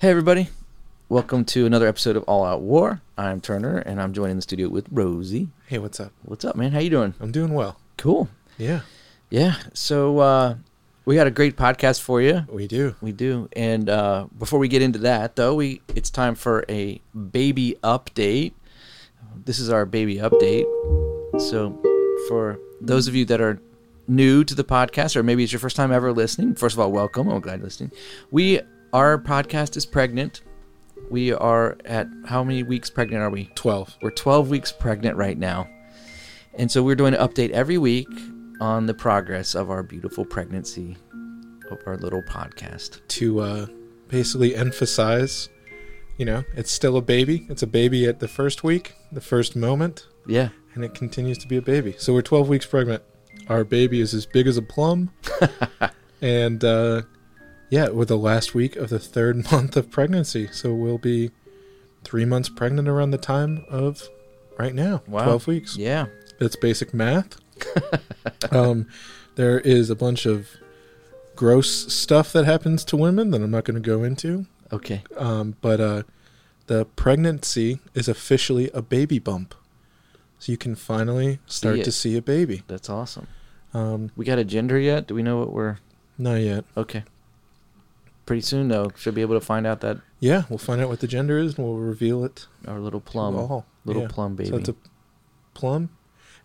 Hey, everybody. Welcome to another episode of All Out War. I'm Turner, and I'm joining the studio with Rosie. Hey, what's up? What's up, man? How you doing? I'm doing well. Cool. Yeah, Yeah. So uh, we got a great podcast for you. we do. We do. And uh, before we get into that, though, we it's time for a baby update. This is our baby update. So, for those of you that are new to the podcast, or maybe it's your first time ever listening, first of all, welcome. I'm glad you're listening. We our podcast is pregnant. We are at how many weeks pregnant are we? 12. We're 12 weeks pregnant right now. And so we're doing an update every week on the progress of our beautiful pregnancy of our little podcast. To uh, basically emphasize, you know, it's still a baby. It's a baby at the first week, the first moment, Yeah. and it continues to be a baby. So we're 12 weeks pregnant. Our baby is as big as a plum. and uh, yeah, we're the last week of the third month of pregnancy. So we'll be three months pregnant around the time of right now. Wow. 12 weeks. Yeah. That's basic math. um, there is a bunch of gross stuff that happens to women that I'm not going to go into. Okay. Um, but uh, the pregnancy is officially a baby bump. So you can finally start it. to see a baby. That's awesome. Um, We got a gender yet? Do we know what we're not yet. Okay. Pretty soon though, should be able to find out that Yeah, we'll find out what the gender is and we'll reveal it. our little plum all. little Yeah. plum baby. So it's a plum.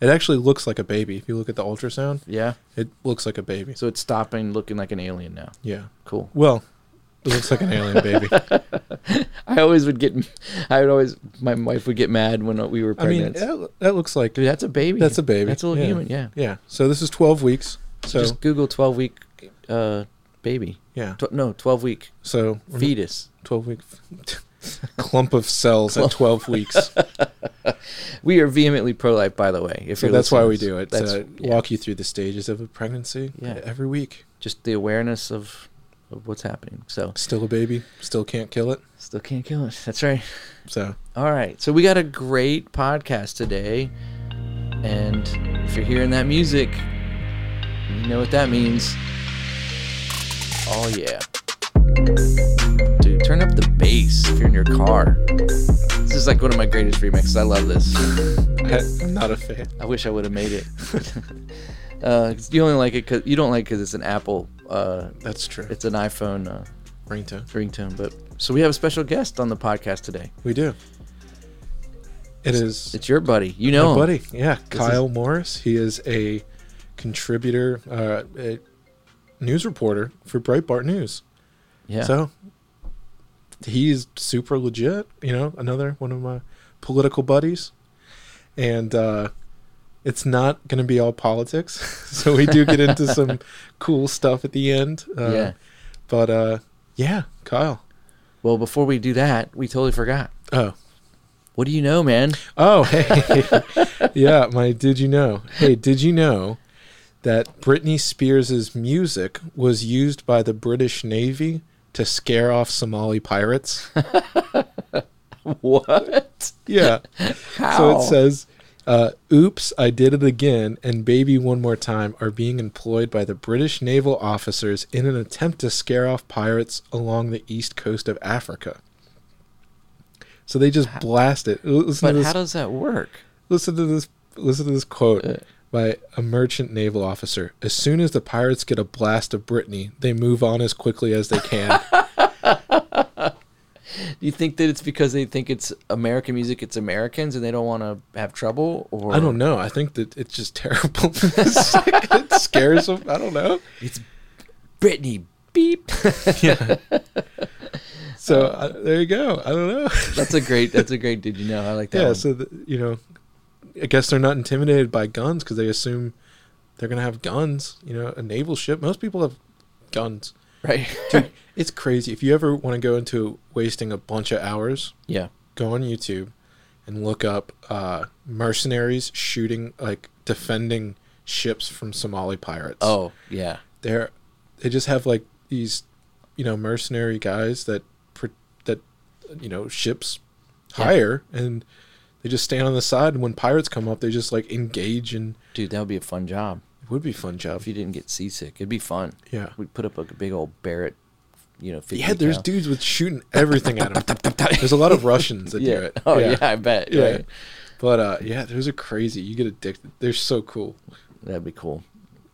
It actually looks like a baby. If you look at the ultrasound, yeah. it looks like a baby. So it's stopping looking like an alien now. Yeah. Cool. Well, it looks like an alien baby. I always would get I would always my wife would get mad when we were I mean, pregnant. that, that looks like Dude, that's a baby. That's a baby. That's a little Yeah. human, yeah. Yeah. So this is 12 weeks. So Just Google 12 week uh, baby. Yeah. Tw- no, 12 week So fetus. 12 week clump of cells at 12 weeks. We are vehemently pro life, by the way. If So you're that's why we do it. That's to yeah, walk you through the stages of a pregnancy Yeah. every week. just the awareness of, of what's happening. So Still a baby, still can't kill it. still can't kill it. That's right. So All right. So we got a great podcast today. And if you're hearing that music, you know what that means. Oh, yeah. Dude, turn up the bass if you're in your car. This is like one of my greatest remixes. I love this. I, I'm not a fan. I wish I would have made it. uh, you only like it because you don't like because it's an Apple. Uh, That's true. it's an iPhone uh, Ringtone. ringtone. But so we have a special guest on the podcast today. We do. It is It's your buddy. You know my him. buddy. Yeah, This Kyle Morris. He is a contributor, uh, news reporter for Breitbart News. Yeah. So he's super legit, you know, another one of my political buddies. And uh it's not going to be all politics. so we do get into some cool stuff at the end. Uh, yeah. But uh yeah, Kyle. Well, before we do that, we totally forgot. Oh. What do you know, man? Oh, hey. yeah, my did you know? Hey, did you know that Britney Spears' music was used by the British Navy to scare off Somali pirates? What? Yeah. How? So it says, uh, "Oops, I did it again," and "Baby One More Time" are being employed by the British naval officers in an attempt to scare off pirates along the east coast of Africa. So they just blast it. Listen but how does that work? listen to this. Listen to this quote Uh. By a merchant naval officer. As soon as the pirates get a blast of Britney, they move on as quickly as they can. Do you think that it's because they think it's American music, it's Americans, and they don't want to have trouble? Or I don't know. I think that it's just terrible. it scares them. I don't know. It's Britney. Beep. yeah. So uh, there you go. I don't know. that's a great. That's a great. Did you know? I like that. yeah. one. So the, you know, I guess they're not intimidated by guns because they assume they're gonna have guns. You know, a naval ship. Most people have guns. right. Dude, it's crazy. If you ever want to go into wasting a bunch of hours, yeah. go on YouTube and look up uh, mercenaries shooting like defending ships from Somali pirates. Oh yeah. they're they just have like these you know mercenary guys that that you know ships Yeah. hire and they just stand on the side and when pirates come up they just like engage and Dude, that would be a fun job. it would be a fun job If you didn't get seasick, it'd be fun. yeah We'd put up like a big old Barrett you know, 50 Yeah, there's dudes with shooting everything at them. There's a lot of Russians that yeah. do it. Oh yeah. I bet. Yeah. Right. But uh, yeah, those are crazy. You get addicted. They're so cool. That'd be cool.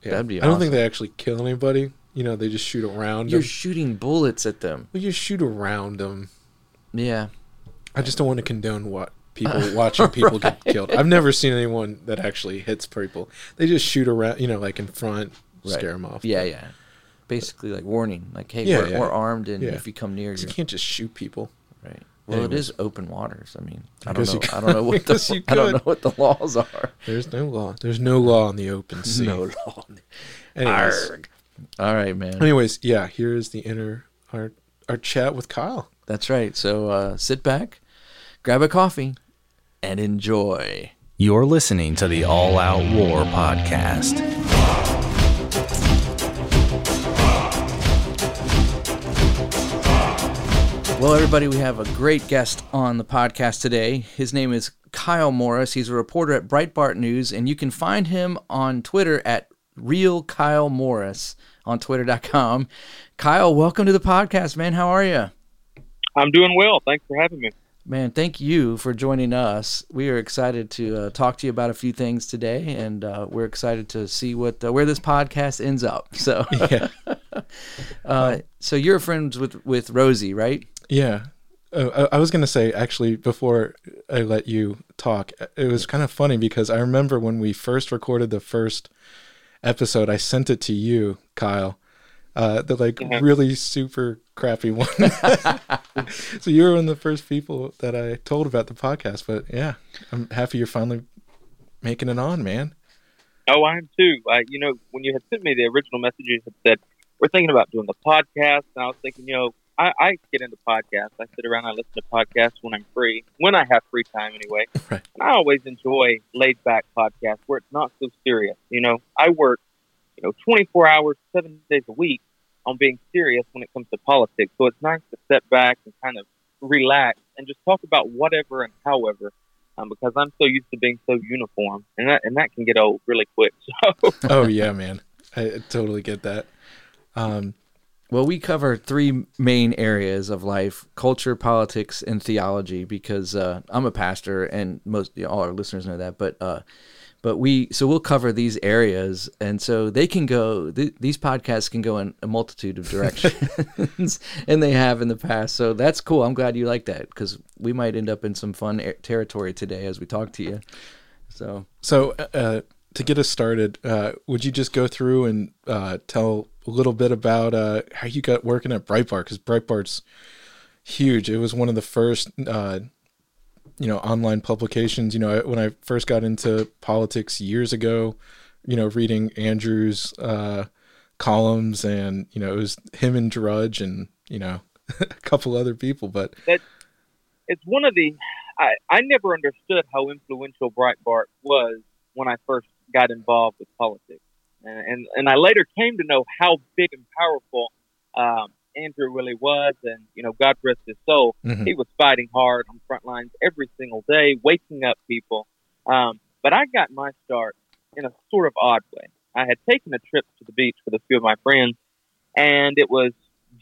Yeah. That'd be I don't think they actually kill anybody. You know, they just shoot around You're them. shooting bullets at them. well, you shoot around them. Yeah. I just don't want to condone what people watching people get killed. I've never seen anyone that actually hits people. They just shoot around, you know, like in front, Right. scare them off. Yeah, yeah. Basically, like warning, like, hey, Yeah, we're, yeah. we're armed, and Yeah. if you come near, you're can't just shoot people. right. Well, it is open waters. I mean, I don't know. I don't know what the I don't know what the laws are. There's no law. There's no law in the open sea. No law. Anyways, Arg. All right, man. anyways, yeah. Here is the inner our our chat with Kyle. That's right. So uh, sit back, grab a coffee, and enjoy. You're listening to the All Out War podcast. Well, everybody, we have a great guest on the podcast today. His name is Kyle Morris. He's a reporter at Breitbart News, and you can find him on Twitter at Real Kyle Morris on Twitter.com. Kyle, welcome to the podcast, man. How are you? I'm doing well. Thanks for having me. Man, thank you for joining us. We are excited to uh, talk to you about a few things today, and uh, we're excited to see what uh, where this podcast ends up. So, Yeah, uh, so you're friends with with Rosie, right? yeah. Uh, I I was gonna say actually before I let you talk, it was kind of funny because I remember when we first recorded the first episode, I sent it to you, Kyle. Uh, the like Mhm. really super crappy one. so you were one of the first people that I told about the podcast. But yeah, I'm happy you're finally making it on, man. Oh, I am too. I, you know, when you had sent me the original message, you had said we're thinking about doing the podcast, and I was thinking, you know, I, I get into podcasts. I sit around, I listen to podcasts when I'm free, when I have free time, anyway. Right. And I always enjoy laid back podcasts where it's not so serious. You know, I work, you know, 24 hours, seven days a week on being serious when it comes to politics. So it's nice to step back and kind of relax and just talk about whatever and however. Um, because I'm so used to being so uniform, and that and that can get old really quick. So oh yeah, man. I totally get that. Um, Well, we cover three main areas of life: culture, politics, and theology. Because uh, I'm a pastor, and most you know, all our listeners know that. But uh, but we so we'll cover these areas, and so they can go. Th- these podcasts can go in a multitude of directions, and they have in the past. So that's cool. I'm glad you like that because we might end up in some fun a- territory today as we talk to you. So so uh, to get us started, uh, would you just go through and uh, tell a little bit about uh, how you got working at Breitbart? Because Breitbart's huge. It was one of the first, uh, you know, online publications. You know, when I first got into politics years ago, you know, reading Andrew's uh, columns, and you know, it was him and Drudge, and you know, a couple other people. But it's one of the I, I never understood how influential Breitbart was when I first got involved with politics, and and, and I later came to know how big and powerful um, Andrew really was, and you know, God rest his soul. Mhm. He was fighting hard on front lines every single day, waking up people. Um, but I got my start in a sort of odd way. I had taken a trip to the beach with a few of my friends, and it was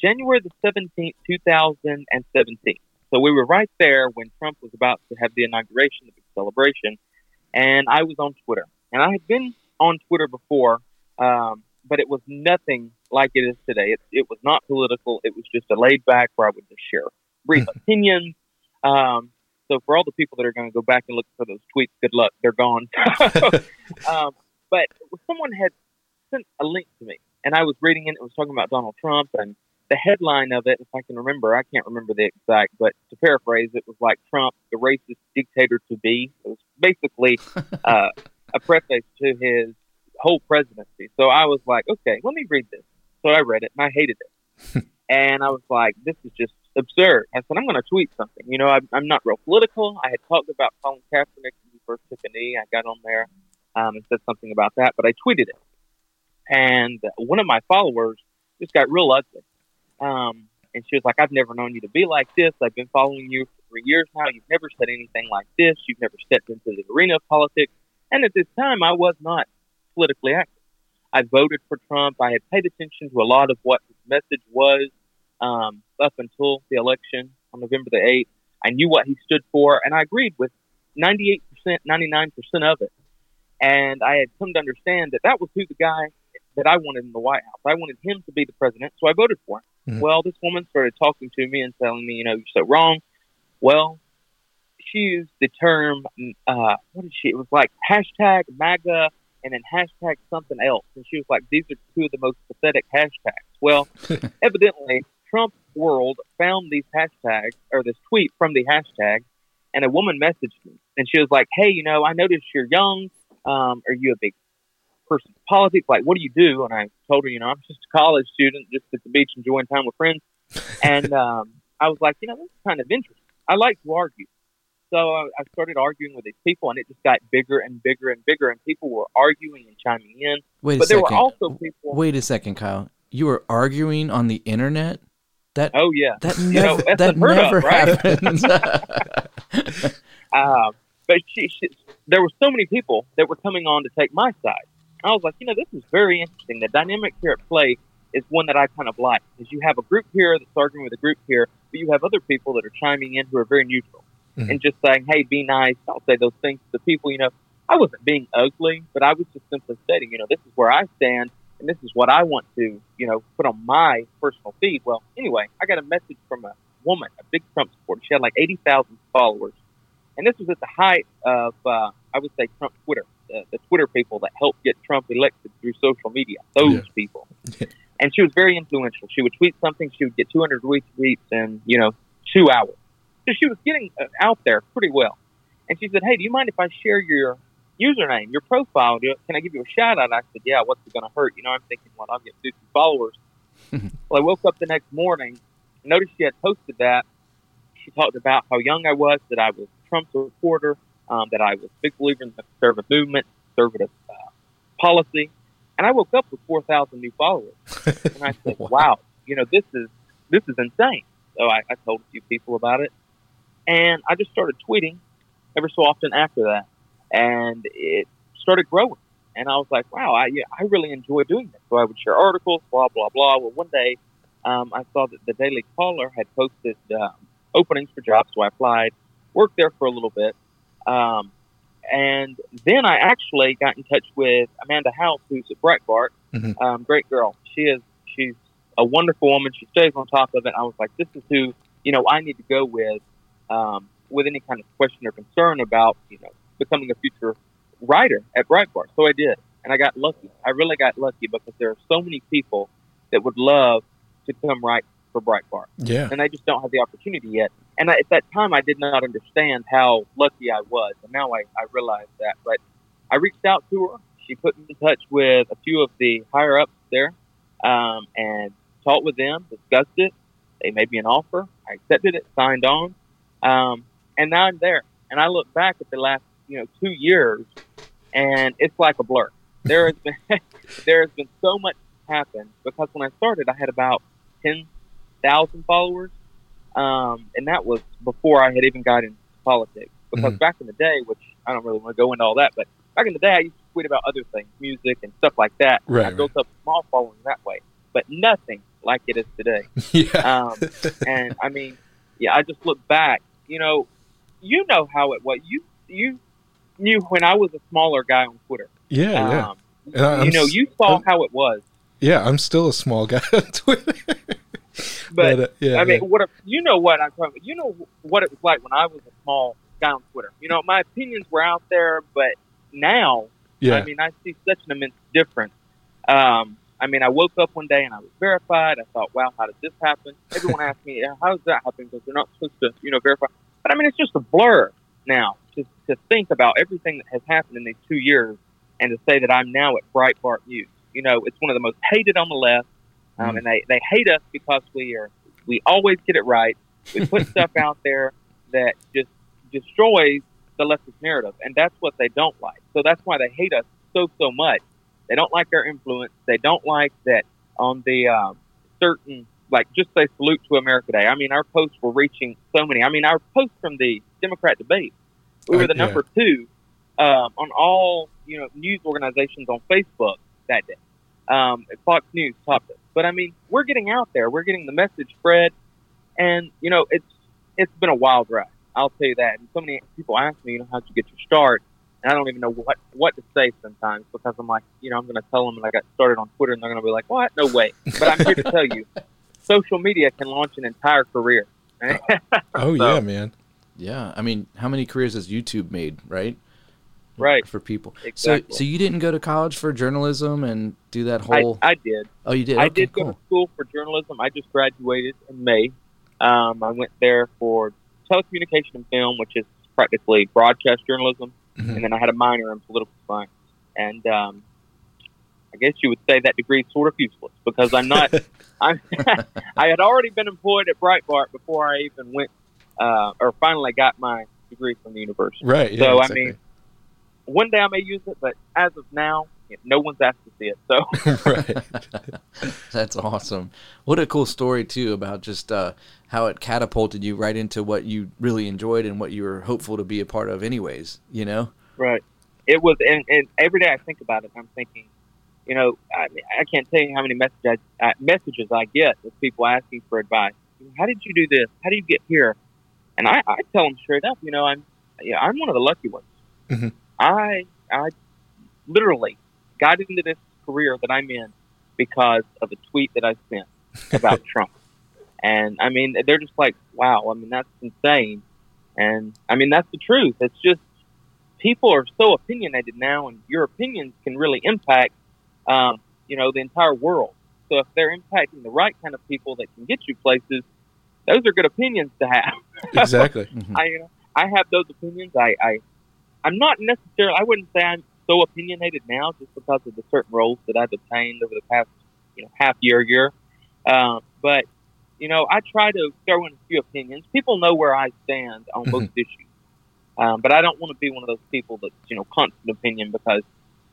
January the 17th, 2017. So we were right there when Trump was about to have the inauguration, the big celebration, and I was on Twitter. And I had been on Twitter before, um, but it was nothing like it is today. It, it was not political. It was just a laid back where I would just share brief opinions. Um, so for all the people that are going to go back and look for those tweets, good luck. They're gone. um, but someone had sent a link to me, and I was reading it. It was talking about Donald Trump, and the headline of it, if I can remember, I can't remember the exact, but to paraphrase, it was like Trump, the racist dictator to be. It was basically uh, a preface to his whole presidency. So I was like, okay, let me read this. So I read it, and I hated it. and I was like, this is just absurd. I said, I'm going to tweet something. You know, I'm, I'm not real political. I had talked about Colin Kaepernick when he first took a knee. I got on there um, and said something about that, but I tweeted it. And one of my followers just got real ugly. Um, and she was like, I've never known you to be like this. I've been following you for three years now. You've never said anything like this. You've never stepped into the arena of politics. And at this time, I was not politically active. I voted for Trump. I had paid attention to a lot of what his message was. um, up until the election on November the 8th. I knew what he stood for, and I agreed with 98%, 99% of it. And I had come to understand that that was who the guy that I wanted in the White House. I wanted him to be the president, so I voted for him. Mhm. Well, this woman started talking to me and telling me, you know, you're so wrong. Well, she used the term, uh, what did she? It was like hashtag MAGA and then hashtag something else. And she was like, these are two of the most pathetic hashtags. Well, evidently, Trump World found these hashtags or this tweet from the hashtag, and a woman messaged me, and she was like, "Hey, you know, I noticed you're young. Um, are you a big person in politics? Like, what do you do?" And I told her, you know, I'm just a college student, just at the beach enjoying time with friends. And um, I was like, you know, this is kind of interesting. I like to argue. So I, started arguing with these people, and it just got bigger and bigger and bigger, and people were arguing and chiming in. Wait a But there second. were also people. Wait a second, Kyle. You were arguing on the internet? That Oh yeah, that you know, never that's that of, right? happens. Uh, but she, she, there were so many people that were coming on to take my side. I was like, you know, this is very interesting. The dynamic here at play is one that I kind of like, because you have a group here that's arguing with a group here, but you have other people that are chiming in who are very neutral Mhm. and just saying, hey, be nice. I'll say those things to the people. You know, I wasn't being ugly, but I was just simply stating, you know, this is where I stand, and this is what I want to, you know, put on my personal feed. Well, anyway, I got a message from a woman, a big Trump supporter. She had like 80,000 followers. And this was at the height of, uh, I would say, Trump Twitter, the, the Twitter people that helped get Trump elected through social media, those Yeah. people. Yeah. And she was very influential. She would tweet something, she would get 200 retweets in, you know, two hours. So she was getting uh, out there pretty well. And she said, hey, do you mind if I share your username, your profile? Do, can I give you a shout out? I said, yeah, what's it going to hurt? You know, I'm thinking, well, I'll get 50 followers. well, I woke up the next morning, noticed she had posted that. She talked about how young I was, that I was Trump's reporter, um, that I was a big believer in the conservative movement, conservative uh, policy. And I woke up with 4,000 new followers. And I said, Wow. wow, you know, this is, this is insane. So I, I told a few people about it. And I just started tweeting ever so often after that. And it started growing. And I was like, wow, I, yeah, I really enjoy doing this. So I would share articles, blah, blah, blah. Well, one day um, I saw that the Daily Caller had posted um, openings for jobs. So I applied, worked there for a little bit. Um, and then I actually got in touch with Amanda House, who's at Breitbart. Mhm. Um, great girl. She is, she's a wonderful woman. She stays on top of it. I was like, this is who, you know, I need to go with um, with any kind of question or concern about, you know, becoming a future writer at Breitbart. So I did. And I got lucky. I really got lucky because there are so many people that would love to come write for Breitbart yeah. and they just don't have the opportunity yet. And I, at that time, I did not understand how lucky I was, and now I, I realize that. But I reached out to her. She put me in touch with a few of the higher ups there, um, and talked with them, discussed it. They made me an offer. I accepted it, signed on, um, and now I'm there. And I look back at the last, you know, two years, and it's like a blur. There has been there has been so much happen because when I started, I had about ten thousand followers, um, and that was before I had even got into politics. Because Mhm. back in the day, which I don't really want to go into all that, but back in the day, I used to tweet about other things, music and stuff like that. Right, I built up a small following that way, but nothing like it is today. yeah. Um, and I mean, yeah, I just look back. You know, you know how it was. You you knew when I was a smaller guy on Twitter. yeah. Yeah. Um, And I- you know, you saw I'm- how it was. Yeah. I'm still a small guy on Twitter. But uh, yeah. I mean, yeah. what if, you know what I'm talking about? You know what it was like when I was a small guy on Twitter. You know, my opinions were out there, but now, yeah. I mean, I see such an immense difference. Um, I mean, I woke up one day and I was verified. I thought, wow, how did this happen? Everyone asked me, "Yeah, how does that happen? Because they're not supposed to, you know, verify. But I mean, it's just a blur now to, to think about everything that has happened in these two years and to say that I'm now at Breitbart News. You know, it's one of the most hated on the left. Um, Mm. and they, they hate us because we are we always get it right. We put stuff out there that just destroys the leftist narrative, and that's what they don't like. So that's why they hate us so so much. They don't like our influence. They don't like that on the um, certain like just say salute to America Day. I mean, our posts were reaching so many. I mean, our posts from the Democrat debate, we were the yeah. number two um, on all you know news organizations on Facebook that day. Um, Fox News topped us, but I mean, we're getting out there. We're getting the message spread, and you know, it's it's been a wild ride. I'll tell you that. And so many people ask me, you know, how'd you get your start? And I don't even know what what to say sometimes because I'm like, you know, I'm going to tell them that I got started on Twitter, and they're going to be like, what? No way. But I'm here to tell you, social media can launch an entire career. oh So- yeah, man. Yeah, I mean, how many careers has YouTube made, right? Right. For people. Exactly. So, so you didn't go to college for journalism and do that whole? I did. oh, you did. I Okay, did go to school for journalism. I just graduated in May. Um, I went there for telecommunication and film, which is practically broadcast journalism, Mhm. and then I had a minor in political science. And um, I guess you would say that degree is sort of useless because I'm not. I'm, I had already been employed at Breitbart before I even went, uh, or finally got my degree from the university. Right. Yeah, So, I mean, One day I may use it, but as of now, no one's asked to see it. So. right. That's awesome. What a cool story too about just uh, how it catapulted you right into what you really enjoyed and what you were hopeful to be a part of, anyways. You know. Right. It was, and, and every day I think about it, I'm thinking, you know, I, I can't tell you how many messages I, messages I get with people asking for advice. How did you do this? How do you get here? And I, I tell them straight up, you know, I'm, yeah, I'm one of the lucky ones. Mhm. I, I literally got into this career that I'm in because of a tweet that I sent about Trump. And I mean, they're just like, wow, I mean, that's insane. And I mean, that's the truth. It's just, people are so opinionated now, and your opinions can really impact, um, you know, the entire world. So if they're impacting the right kind of people that can get you places, those are good opinions to have. exactly. Mhm. I, you know, I have those opinions. I, I, I'm not necessarily. I wouldn't say I'm so opinionated now, just because of the certain roles that I've obtained over the past, you know, half year, year. Um, but you know, I try to throw in a few opinions. People know where I stand on most issues. Um, but I don't want to be one of those people that's you know constant opinion because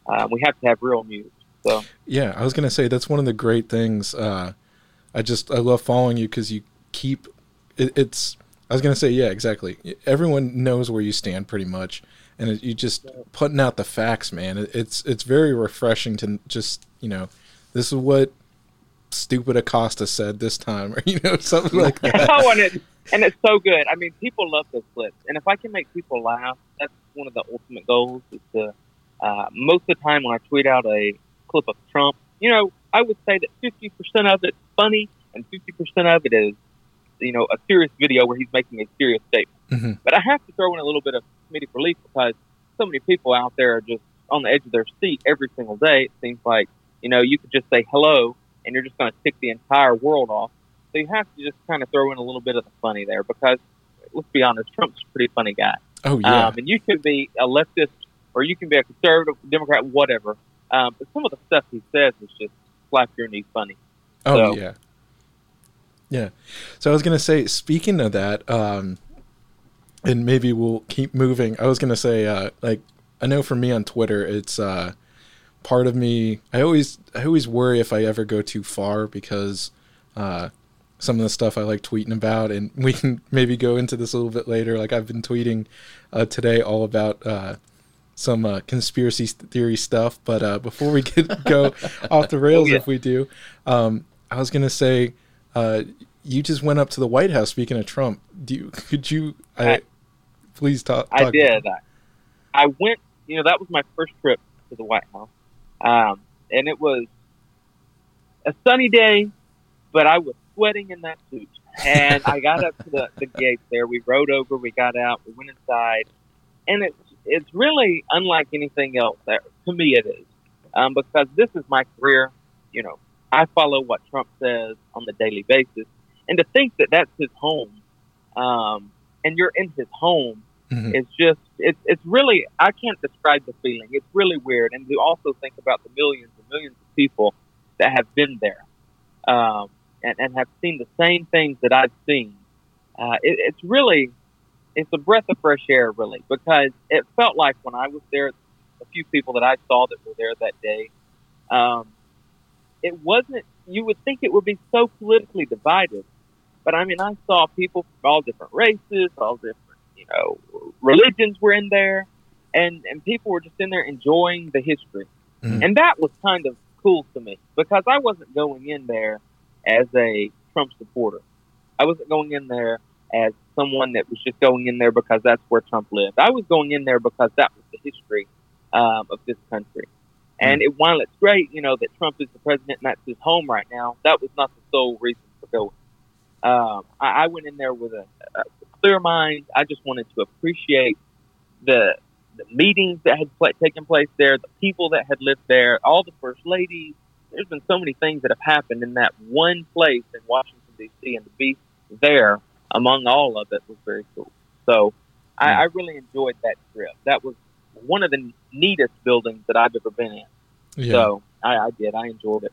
uh, we have to have real news. So Yeah, I was gonna say that's one of the great things. Uh, I just I love following you because you keep it, it's. I was gonna say yeah, exactly. Everyone knows where you stand pretty much, and it, you just putting out the facts, man. It, it's it's very refreshing to just you know, this is what stupid Acosta said this time, or you know something like that. oh, and it and it's so good. I mean, people love those clips, and if I can make people laugh, that's one of the ultimate goals. Is to uh, most of the time when I tweet out a clip of Trump, you know, I would say that fifty percent of it's funny, and fifty percent of it is, you know, a serious video where he's making a serious statement. Mhm. But I have to throw in a little bit of comedic relief because so many people out there are just on the edge of their seat every single day. It seems like you know you could just say hello, and you're just going to tick the entire world off. So you have to just kind of throw in a little bit of the funny there because let's be honest, Trump's a pretty funny guy. Oh yeah, Um, and you could be a leftist or you can be a conservative, Democrat, whatever. Um, but some of the stuff he says is just slap your knee funny. Oh So- yeah. Yeah. So I was gonna say, speaking of that, um, and maybe we'll keep moving. I was gonna say, uh, like, I know for me on Twitter, it's uh, part of me. I always, I always worry if I ever go too far because uh, some of the stuff I like tweeting about, and we can maybe go into this a little bit later. Like I've been tweeting uh, today all about. Uh, some uh, conspiracy theory stuff, but uh, before we get go off the rails, yeah. if we do, um, I was gonna say, uh, you just went up to the White House. Speaking of Trump, do you could you? I- please talk. I did. I, I went, you know, that was my first trip to the White House. Um, and it was a sunny day, but I was sweating in that suit. And I got up to the, the gate there. We rode over, we got out, we went inside. And it's, it's really unlike anything else. That, to me, it is. Um, because this is my career. You know, I follow what Trump says on the daily basis. And to think that that's his home, um, and you're in his home, Mhm. it's just it's it's really I can't describe the feeling. It's really weird, and to also think about the millions and millions of people that have been there um, and, and have seen the same things that I've seen. Uh, it, it's really it's a breath of fresh air, really, because it felt like when I was there, a few people that I saw that were there that day, um, it wasn't. You would think it would be so politically divided, but I mean, I saw people from all different races, all different you know, religions were in there, and and people were just in there enjoying the history, Mhm. and that was kind of cool to me because I wasn't going in there as a Trump supporter. I wasn't going in there as someone that was just going in there because that's where Trump lived. I was going in there because that was the history um, of this country. And it, while it's great, you know, that Trump is the president and that's his home right now, that was not the sole reason for going. Um, I, I went in there with a, a clear mind. I just wanted to appreciate the the meetings that had pla taken place there, the people that had lived there, all the first ladies. There's been so many things that have happened in that one place in Washington D.C. and to be there among all of it was very cool. So I, I really enjoyed that trip. That was one of the neatest buildings that I've ever been in. Yeah. So I, I did. I enjoyed it.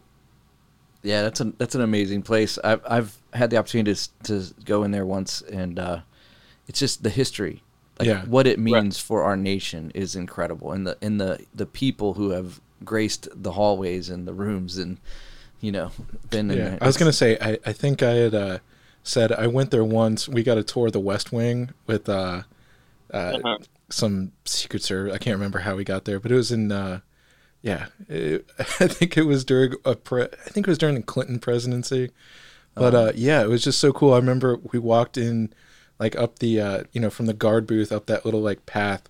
Yeah, that's an that's an amazing place. I've I've had the opportunity to to go in there once, and uh, it's just the history, like Yeah. what it means for our nation is incredible, and the and the the people who have graced the hallways and the rooms, and you know, been in Yeah, there. I was gonna say I, I think I had uh, said I went there once. We got a tour of the West Wing with uh, uh, Uh-huh. some Secret Service. I can't remember how we got there, but it was in uh, yeah. It, I think it was during a pre- I think it was during the Clinton presidency. But uh, yeah, it was just so cool. I remember we walked in like up the uh, you know from the guard booth up that little like path,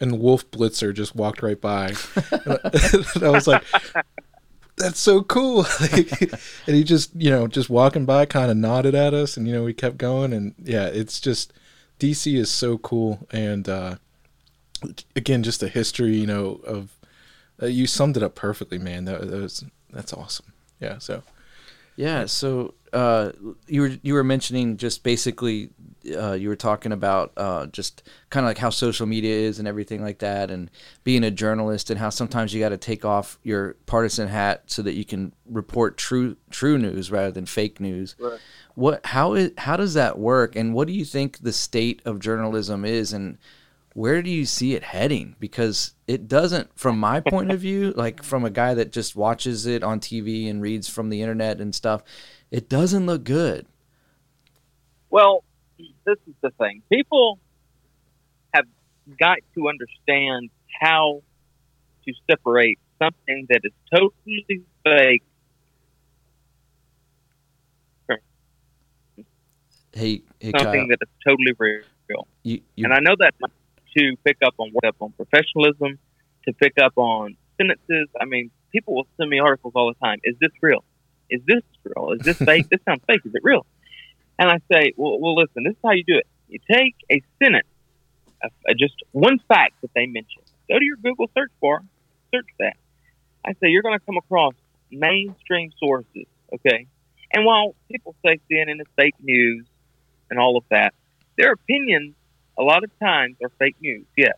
and Wolf Blitzer just walked right by. and I was like, that's so cool. Like, and he just, you know, just walking by kind of nodded at us and, you know, we kept going. And yeah, it's just, DC is so cool. And, uh, again, just the history, you know, of, uh, you summed it up perfectly, man. That, that was, that's awesome. Yeah. So, Yeah. So uh, you were you were mentioning just basically uh, you were talking about uh, just kind of like how social media is and everything like that, and being a journalist and how sometimes you got to take off your partisan hat so that you can report true true news rather than fake news. Right. What how is how does that work, and what do you think the state of journalism is, and where do you see it heading? Because it doesn't, from my point of view, like from a guy that just watches it on TV and reads from the internet and stuff, it doesn't look good. Well, this is the thing. People have got to understand how to separate something that is totally fake. Hey, hey, something Kyle, that is totally real. you, you, And I know that to pick up on what up on professionalism, to pick up on sentences. I mean, people will send me articles all the time. Is this real? Is this real? Is this fake? this sounds fake. Is it real? And I say, well, well, listen. This is how you do it. You take a sentence, a, a- just one fact that they mention. Go to your Google search bar, search that. I say you're going to come across mainstream sources, okay? And while people say CNN is fake news and all of that, their opinions a lot of times are fake news, yes.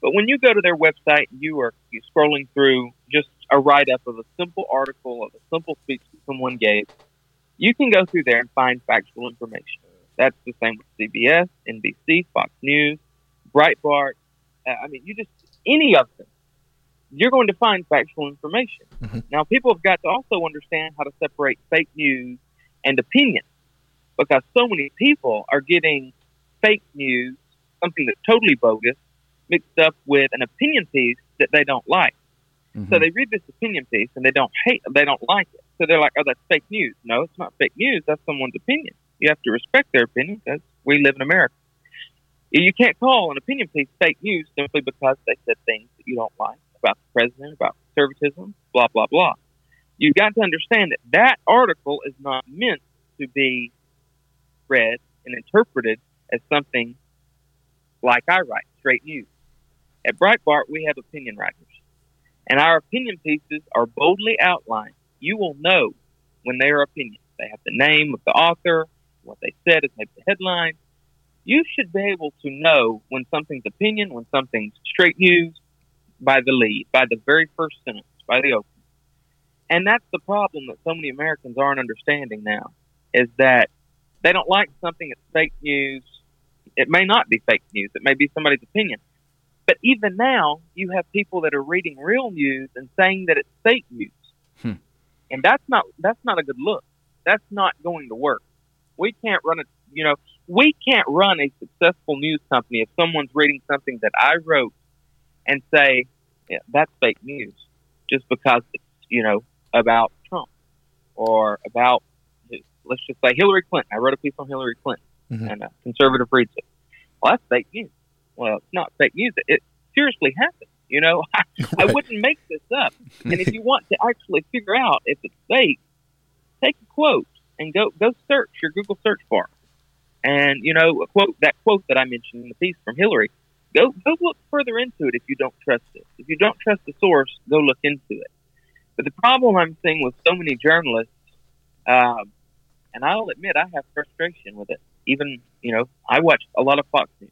But when you go to their website, you are scrolling through just a write up of a simple article of a simple speech that someone gave. You can go through there and find factual information. That's the same with CBS, NBC, Fox News, Breitbart. Uh, I mean, you just any of them, you're going to find factual information. Mhm. Now, people have got to also understand how to separate fake news and opinion because so many people are getting fake news, something that's totally bogus, mixed up with an opinion piece that they don't like. Mhm. So they read this opinion piece and they don't hate, they don't like it. So they're like, "Oh, that's fake news." No, it's not fake news. That's someone's opinion. You have to respect their opinion because we live in America. You can't call an opinion piece fake news simply because they said things that you don't like about the president, about conservatism, blah blah blah. You've got to understand that that article is not meant to be read and interpreted as something like I write, straight news. At Breitbart, we have opinion writers, and our opinion pieces are boldly outlined. You will know when they are opinions. They have the name of the author, what they said is maybe the headline. You should be able to know when something's opinion, when something's straight news, by the lead, by the very first sentence, by the opening. And that's the problem that so many Americans aren't understanding now, is that they don't like something that's fake news. It may not be fake news. It may be somebody's opinion. But even now, you have people that are reading real news and saying that it's fake news. Hmm. And that's not that's not a good look. That's not going to work. We can't run a you know, we can't run a successful news company if someone's reading something that I wrote and say, yeah, that's fake news just because it's, you know, about Trump or about, let's just say Hillary Clinton. I wrote a piece on Hillary Clinton, Mhm. and a conservative reads it. Well, that's fake news. Well, it's not fake news. It, seriously happened. You know, I, I wouldn't make this up. And if you want to actually figure out if it's fake, take a quote and go go search your Google search bar, and you know, a quote that quote that I mentioned in the piece from Hillary. Go go look further into it if you don't trust it. If you don't trust the source, go look into it. But the problem I'm seeing with so many journalists, um, and I'll admit I have frustration with it. Even you know, I watch a lot of Fox News.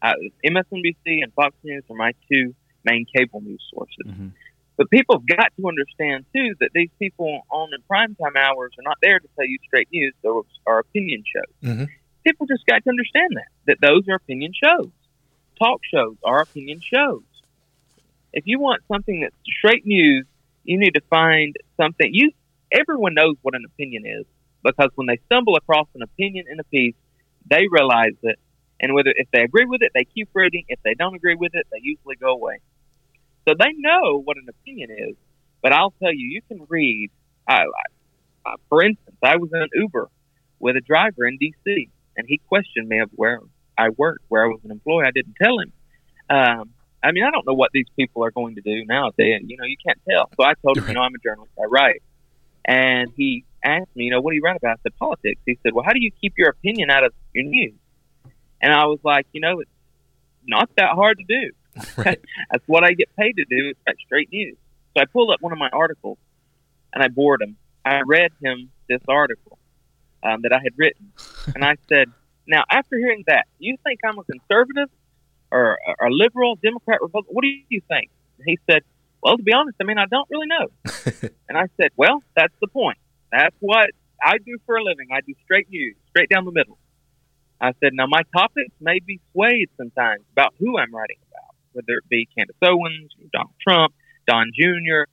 Uh, MSNBC and Fox News are my two main cable news sources. Mhm. But people have got to understand too that these people on the primetime hours are not there to tell you straight news; those are opinion shows. Mhm. People just got to understand that that those are opinion shows. Talk shows are opinion shows. If you want something that's straight news, you need to find something. You everyone knows what an opinion is because when they stumble across an opinion in a piece, they realize it, and whether if they agree with it, they keep reading. If they don't agree with it, they usually go away. So they know what an opinion is. But I'll tell you, you can read. I, I, for instance, I was in an Uber with a driver in D.C. and he questioned me of where I worked, where I was an employee. I didn't tell him. Um, I mean, I don't know what these people are going to do nowadays. You know, you can't tell. So I told him, you know, I'm a journalist. I write. And he asked me, you know, what do you write about? I said, politics. He said, well, how do you keep your opinion out of your news? And I was like, you know, it's not that hard to do. Right. That's what I get paid to do. It's like straight news. So I pulled up one of my articles and I bored him. I read him this article um, that I had written, and I said, "Now, after hearing that, do you think I'm a conservative or, or a liberal, Democrat, Republican? What do you think?" And he said, "Well, to be honest, I mean, I don't really know." and I said, "Well, that's the point. That's what I do for a living. I do straight news, straight down the middle." I said, "Now, my topics may be swayed sometimes about who I'm writing about, whether it be Candace Owens, Donald Trump, Don Jr."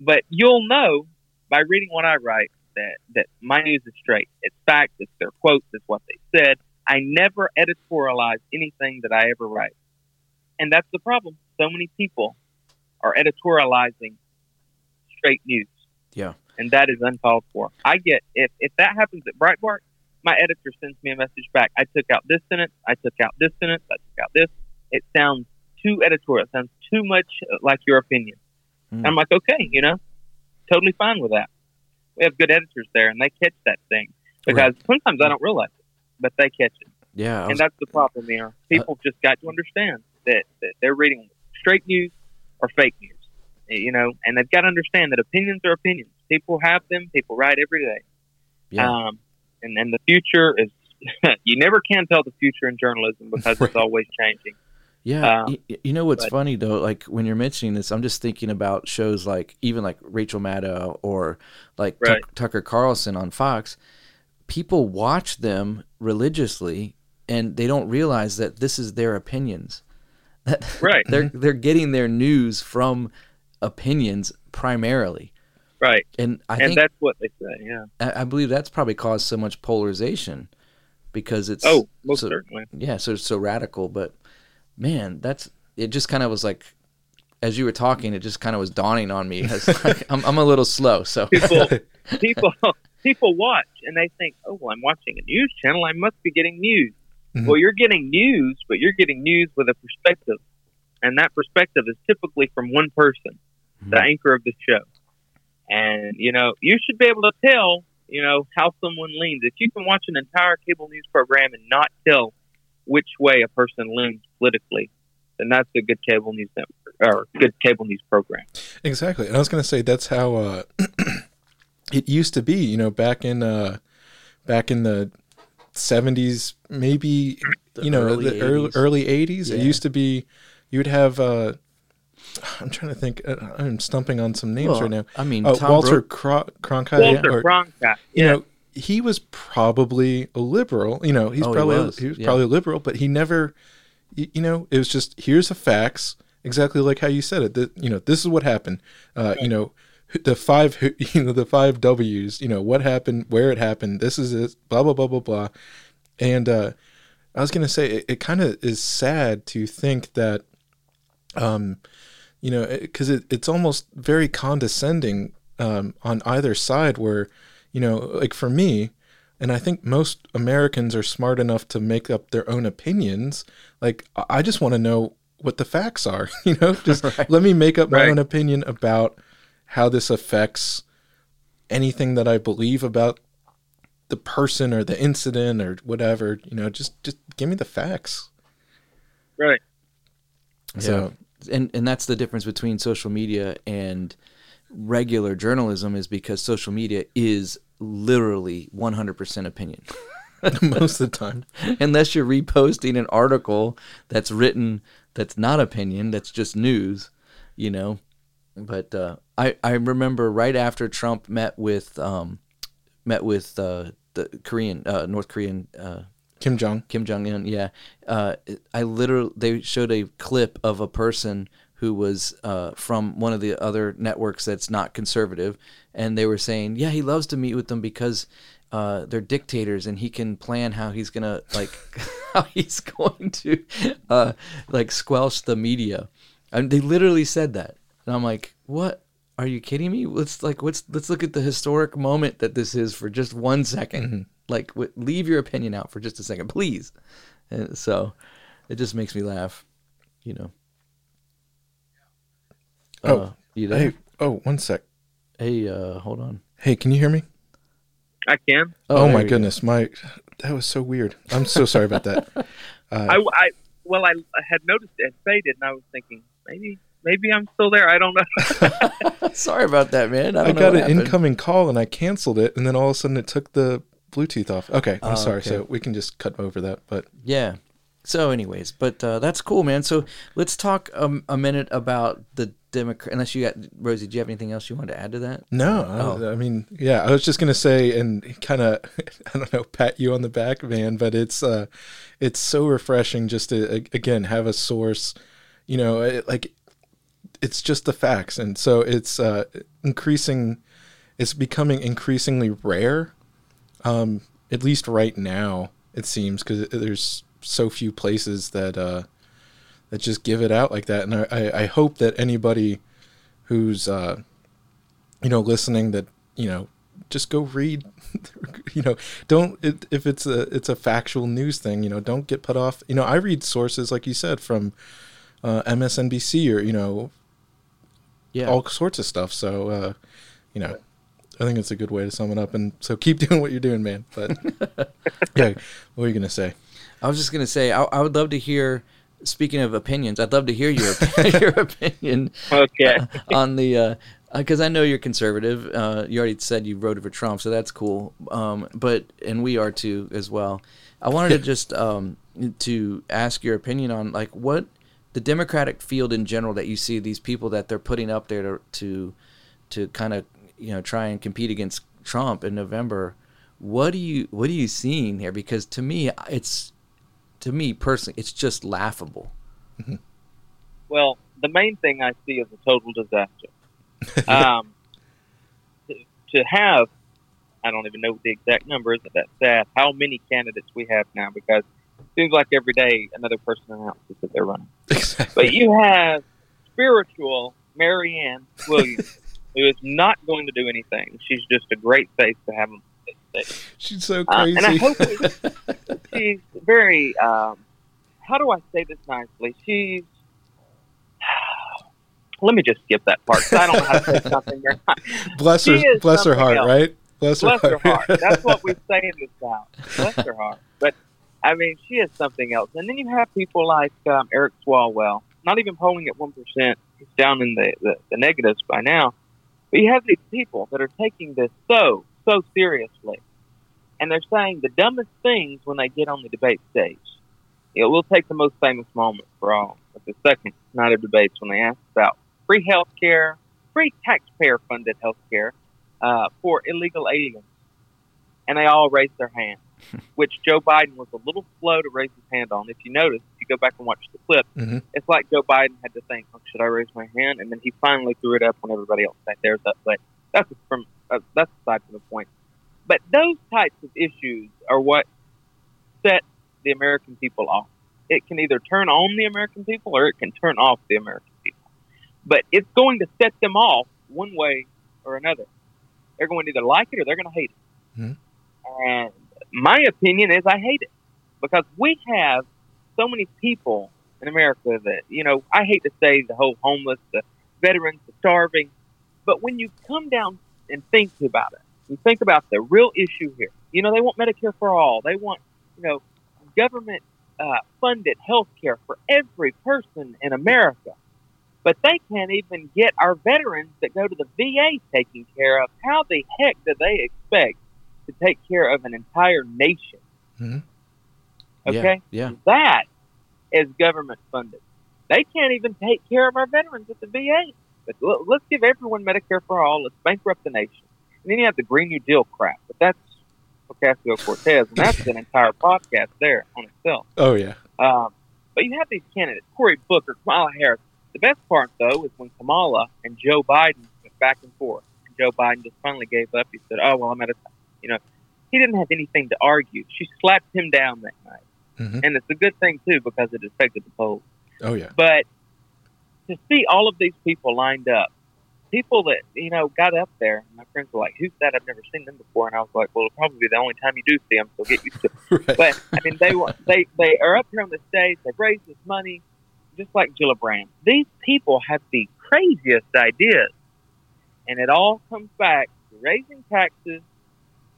But you'll know by reading what I write that, that my news is straight. It's facts, it's their quotes, it's what they said. I never editorialize anything that I ever write. And that's the problem. So many people are editorializing straight news. Yeah. And that is uncalled for. I get if, if that happens at Breitbart, my editor sends me a message back. I took out this sentence, I took out this sentence, I took out this. It sounds too editorial. It sounds too much like your opinion. Mm. I'm like, okay, you know, totally fine with that. We have good editors there, and they catch that thing because sometimes I don't realize it, but they catch it, Yeah, I and that's the problem there. People just got to understand that, that they're reading straight news or fake news, you know, and they've got to understand that opinions are opinions. People have them. People write every day, yeah. um, and and the future is. you never can tell the future in journalism because Right. it's always changing. Yeah, Um, y- you know what's but- funny though, like when you're mentioning this, I'm just thinking about shows like even like Rachel Maddow or like Tuck- Right. Tucker Carlson on Fox. People watch them religiously, and they don't realize that this is their opinions. Right. they're they're getting their news from opinions primarily, Right, and I and think that's what they say. Yeah. I I believe that's probably caused so much polarization because it's Oh, most so- certainly. yeah, so it's so radical. But man, that's it. Just kind of was like, as you were talking, it just kind of was dawning on me. Like, I'm I'm a little slow, so people people people watch and they think, oh, well, I'm watching a news channel. I must be getting news. Mhm. Well, you're getting news, but you're getting news with a perspective, and that perspective is typically from one person, the Mhm. anchor of the show. And you know, you should be able to tell, you know, how someone leans. If you can watch an entire cable news program and not tell which way a person leans politically, then that's a good cable news network or good cable news program. Exactly. And I was going to say that's how uh, it used to be, you know, back in uh, back in the 70s, maybe The you know, early the early, 80s. early 80s. It used to be you would have uh, I'm trying to think uh, I'm stumping on some names Well, right now. I mean, Tom Walter Brook- Cro- Cronkite Walter or, Cronkite, you yeah, know, he was probably a liberal. You know, he's Oh, he probably was, he was yeah. probably a liberal, but he never, you know, it was just here's the facts, exactly like how you said it. That you know, this is what happened. Uh, You know, the five, you know, the five W's. You know, what happened, where it happened. This is it. Blah blah blah blah blah. And uh, I was gonna say, it, it kind of is sad to think that, um, you know, because it, it's almost very condescending um, on either side where, you know, like for me, and I think most Americans are smart enough to make up their own opinions. Like I- just want to know what the facts are, you know, just Right. let me make up my Right. own opinion about how this affects anything that I believe about the person or the incident or whatever, you know, just just give me the facts. Right. So and and that's the difference between social media and regular journalism is because social media is literally 100% opinion most of the time. unless you're reposting an article that's written that's not opinion that's just news you know but uh, I, I remember right after Trump met with um, met with uh, the Korean uh, North Korean uh, Kim Jong. Kim Jong Un. Yeah, uh, I literally they showed a clip of a person who was uh, from one of the other networks that's not conservative, and they were saying, yeah, he loves to meet with them because uh, they're dictators and he can plan how he's gonna like how he's going to uh, like squelch the media. And they literally said that, and I'm like, what? Are you kidding me? Let's like let's let's look at the historic moment that this is for just one second. Like, w- leave your opinion out for just a second, please. And so, it just makes me laugh, you know. Oh, Uh, you there? Hey, oh, one sec. Hey, uh, hold on. Hey, can you hear me? I can. Oh, there my we go. goodness, my that was so weird. I'm so sorry about that. Uh, I, I well, I, I had noticed it faded, and I was thinking maybe maybe I'm still there. I don't know. Sorry about that, man. I, I don't know got what an happened. incoming call and I canceled it, and then all of a sudden it took the Bluetooth off. Okay, I'm Oh, sorry. okay. So we can just cut over that. But Yeah. So, anyways, but uh, that's cool, man. So let's talk um, a minute about the Democrat. Unless you got Rosie, do you have anything else you wanted to add to that? no, Oh. I, I mean, yeah, I was just gonna say and kind of, I don't know, pat you on the back, man. But it's uh, it's so refreshing just to again have a source. You know, it, like it's just the facts, and so it's uh, increasing. It's becoming increasingly rare um, at least right now it seems because there's so few places that uh, that just give it out like that. And I, I, hope that anybody who's uh, you know listening that you know just go read you know don't it, if it's a it's a factual news thing you know don't get put off. You know i read sources like you said from uh, msnbc or you know Yeah. all sorts of stuff. So uh, you know i think it's a good way to sum it up and so keep doing what you're doing man but yeah what were you gonna say I was just gonna say I, I would love to hear. Speaking of opinions, I'd love to hear your your opinion okay. on the because I know you're conservative. Uh, you already said you voted for Trump, so that's cool. Um, but and we are too as well. I wanted to just um, to ask your opinion on like what the Democratic field in general that you see these people that they're putting up there to to, to kind of you know try and compete against Trump in November. What do you what are you seeing here? Because to me, it's to me personally, it's just laughable. Well, the main thing I see is a total disaster. um, to, to have, I don't even know the exact number. Isn't that sad? How many candidates we have now? Because it seems like every day another person announces that they're running. exactly But you have spiritual Marianne Williams, who is not going to do anything. She's just a great face to have on the stage. she's so Uh, crazy and I hope it- she's very. Um, how do I say this nicely? She's. Let me just skip that part. I don't know how to say something. bless her bless her heart else. right bless her Bless her heart, heart. That's what we say in the South. Bless her heart. But I mean, she is something else. And then you have people like um, Eric Swalwell, not even polling at one percent. He's down in the, the, the negatives by now. But you have these people that are taking this so so seriously, and they're saying the dumbest things when they get on the debate stage. It will take the most famous moment for all at the second night of debates when they ask about free health care, free taxpayer funded health care uh, for illegal aliens. And they all raised their hand, which Joe Biden was a little slow to raise his hand on. If you notice, if you go back and watch the clip, Mhm. it's like Joe Biden had to think, oh, should I raise my hand? And then he finally threw it up when everybody else said theirs up. But that's from uh, that's aside from the point. But those types of issues are what set the American people off. It can either turn on the American people or it can turn off the American people. But it's going to set them off one way or another. They're going to either like it or they're going to hate it. Mhm. And my opinion is I hate it because we have so many people in America that, you know, I hate to say the whole homeless, the veterans, the starving, but when you come down and think about it, you think about the real issue here. You know, they want Medicare for all. They want, you know, government uh, funded health care for every person in America. But they can't even get our veterans that go to the VA taken care of. How the heck do they expect to take care of an entire nation? Mhm. Okay? Yeah. That is government funded. They can't even take care of our veterans at the VA. But l- let's give everyone Medicare for all. Let's bankrupt the nation. And then you have the Green New Deal crap. But that's Ocasio Cortez, and that's an entire podcast there on itself. Oh yeah. Um, but you have these candidates, Cory Booker, Kamala Harris. The best part, though, is when Kamala and Joe Biden went back and forth. And Joe Biden just finally gave up. He said, "Oh well, I'm at a," you know, he didn't have anything to argue. She slapped him down that night, Mhm. and it's a good thing too because it affected the polls. Oh yeah. But to see all of these people lined up, people that you know got up there, my friends were like, "Who's that? I've never seen them before." And I was like, "Well, it'll probably be the only time you do see them, so get used to." it. Right. But I mean, they they they are up here on the stage. They've raised this money, just like Gillibrand. These people have the craziest ideas, and it all comes back to raising taxes.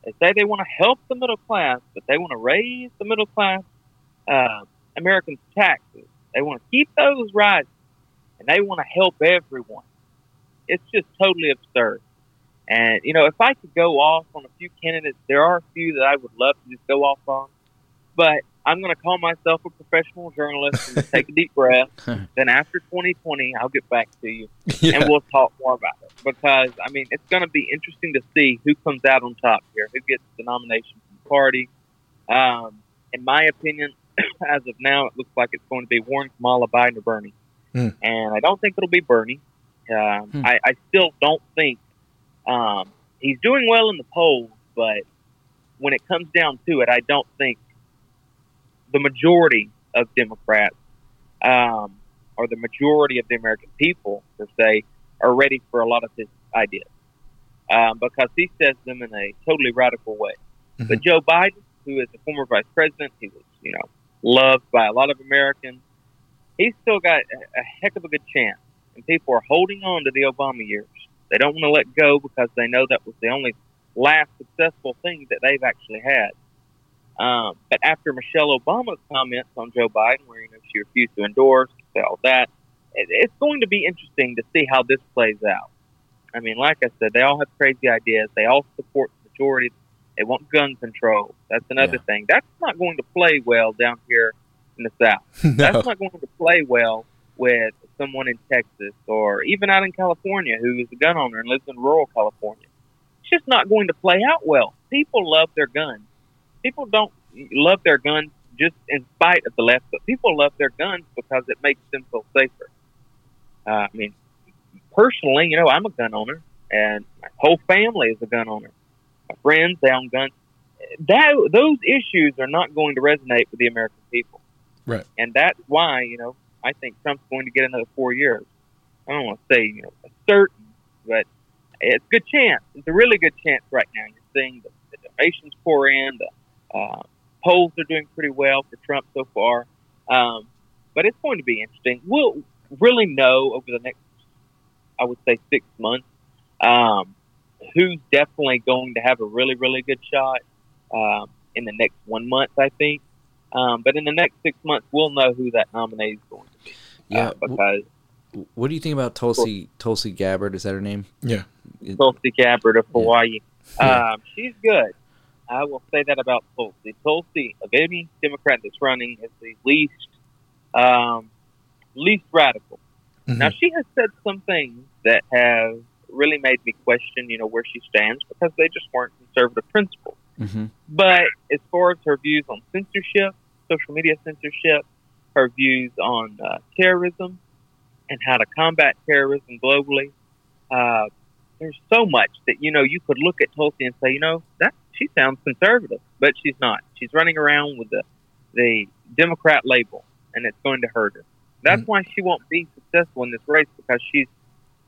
They say they want to help the middle class, but they want to raise the middle class uh, Americans' taxes. They want to keep those rising, and they want to help everyone. It's just totally absurd. And you know, if I could go off on a few candidates, there are a few that I would love to just go off on. But I'm going to call myself a professional journalist and take a deep breath. then after 2020, I'll get back to you yeah. and we'll talk more about it. Because I mean, it's going to be interesting to see who comes out on top here, who gets the nomination from the party. Um, in my opinion, as of now, it looks like it's going to be Warren, Kamala, Biden, or Bernie. Hmm. And I don't think it'll be Bernie. Um, Hmm. I, I still don't think um, he's doing well in the polls, but when it comes down to it, I don't think the majority of Democrats um, or the majority of the American people, per se, are ready for a lot of his ideas um, because he says them in a totally radical way. But Joe Biden, who is a former vice president, he was, you know, loved by a lot of Americans. He's still got a, a heck of a good chance, and people are holding on to the Obama years. They don't want to let go because they know that was the only last successful thing that they've actually had. Um, but after Michelle Obama's comments on Joe Biden, where you know she refused to endorse, say all that, it, it's going to be interesting to see how this plays out. I mean, like I said, they all have crazy ideas. They all support the majority. They want gun control. That's another Yeah. thing. That's not going to play well down here in the South. no. That's not going to play well with someone in Texas or even out in California who is a gun owner and lives in rural California. It's just not going to play out well. People love their guns. People don't love their guns just in spite of the left, but people love their guns because it makes them feel safer. Uh, I mean, personally, you know, I'm a gun owner, and my whole family is a gun owner. My friends, they own guns. That those issues are not going to resonate with the American people, Right. and that's why you know I think Trump's going to get another four years. I don't want to say you know a certain, but it's a good chance. It's a really good chance right now. You're seeing the, the donations pour in. The uh, polls are doing pretty well for Trump so far, um, but it's going to be interesting. We'll really know over the next, I would say, six months, um, who's definitely going to have a really, really good shot um, in the next one month, I think. Um, but in the next six months, we'll know who that nominee is going to be. Yeah. Uh, because What do you think about Tulsi Tulsi Gabbard? Is that her name? Yeah. Tulsi Gabbard of Hawaii, Yeah. um, she's good. I will say that about Tulsi. Tulsi, of any Democrat that's running, is the least um, least radical. Mhm. Now she has said some things that have really made me question, you know, where she stands because they just weren't conservative principles. Mm-hmm. But as far as her views on censorship, social media censorship, her views on uh, terrorism and how to combat terrorism globally, uh, there's so much that you know you could look at Tulsi and say, you know, that she sounds conservative, but she's not. She's running around with the the Democrat label, and it's going to hurt her. That's Mm. why she won't be successful in this race because she's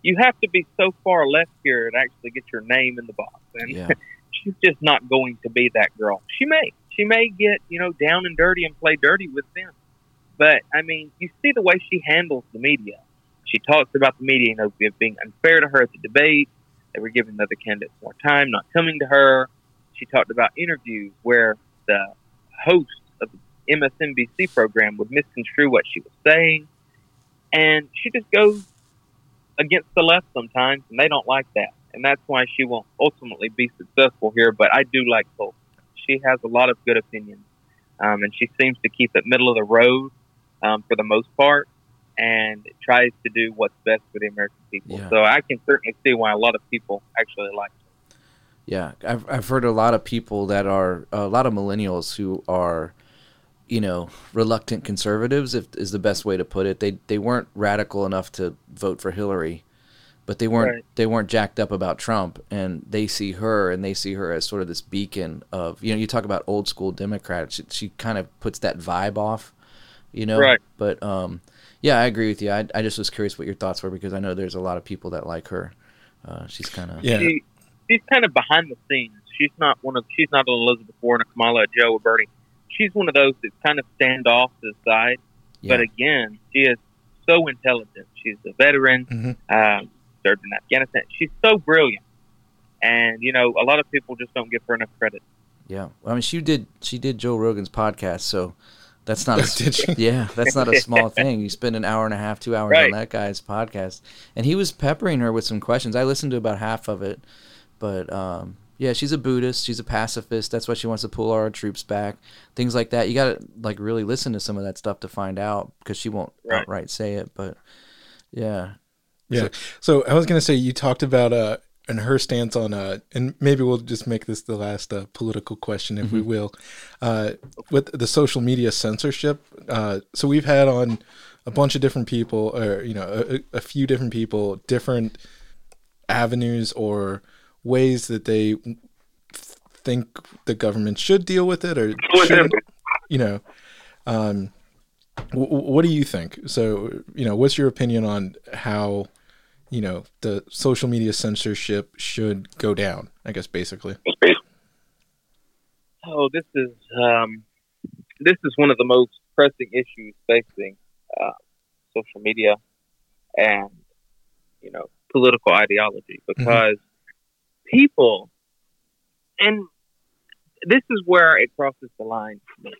you have to be so far left here to actually get your name in the box. And Yeah. she's just not going to be that girl. She may, she may get you know down and dirty and play dirty with them, but I mean, you see the way she handles the media. She talks about the media, you know, being unfair to her at the debate. They were giving the other candidates more time, not coming to her. She talked about interviews where the host of the MSNBC program would misconstrue what she was saying, and she just goes against the left sometimes, and they don't like that, and that's why she won't ultimately be successful here. But I do like Tulsi. She has a lot of good opinions, um, and she seems to keep it middle of the road um, for the most part, and tries to do what's best for the American people. Yeah. So I can certainly see why a lot of people actually like. her. Yeah, I've I've heard a lot of people that are a lot of millennials who are, you know, reluctant conservatives. If is the best way to put it. They they weren't radical enough to vote for Hillary, but they weren't Right. they weren't jacked up about Trump, and they see her and they see her as sort of this beacon of you know you talk about old school Democrats. She, she kind of puts that vibe off, you know. Right. But um, yeah, I agree with you. I I just was curious what your thoughts were because I know there's a lot of people that like her. Uh, she's kind of Yeah. She, she's kind of behind the scenes. She's not one of. She's not an Elizabeth Warren, a Kamala, a Joe, or Bernie. She's one of those that's kind of stand off to the side. yeah. But again, she is so intelligent. She's a veteran, Mhm. um, served in Afghanistan. She's so brilliant, and you know, a lot of people just don't give her enough credit. Yeah, I mean, she did she did Joe Rogan's podcast, so that's not a, yeah, that's not a small thing. You spend an hour and a half, two hours Right. on that guy's podcast, and he was peppering her with some questions. I listened to about half of it, but um, yeah, she's a Buddhist, she's a pacifist. That's why she wants to pull our troops back, things like that. You got to like really listen to some of that stuff to find out because she won't Right. outright say it, but yeah, Yeah. So I was gonna say you talked about uh and her stance on uh and maybe we'll just make this the last uh, political question if we will. Uh with the social media censorship. Uh, so we've had on a bunch of different people or you know a, a few different people different avenues or ways that they think the government should deal with it or you know um w- what do you think? So you know what's your opinion on how you know the social media censorship should go down i guess basically. Oh, this is um, this is one of the most pressing issues facing uh, social media and you know political ideology because people and this is where it crosses the line for me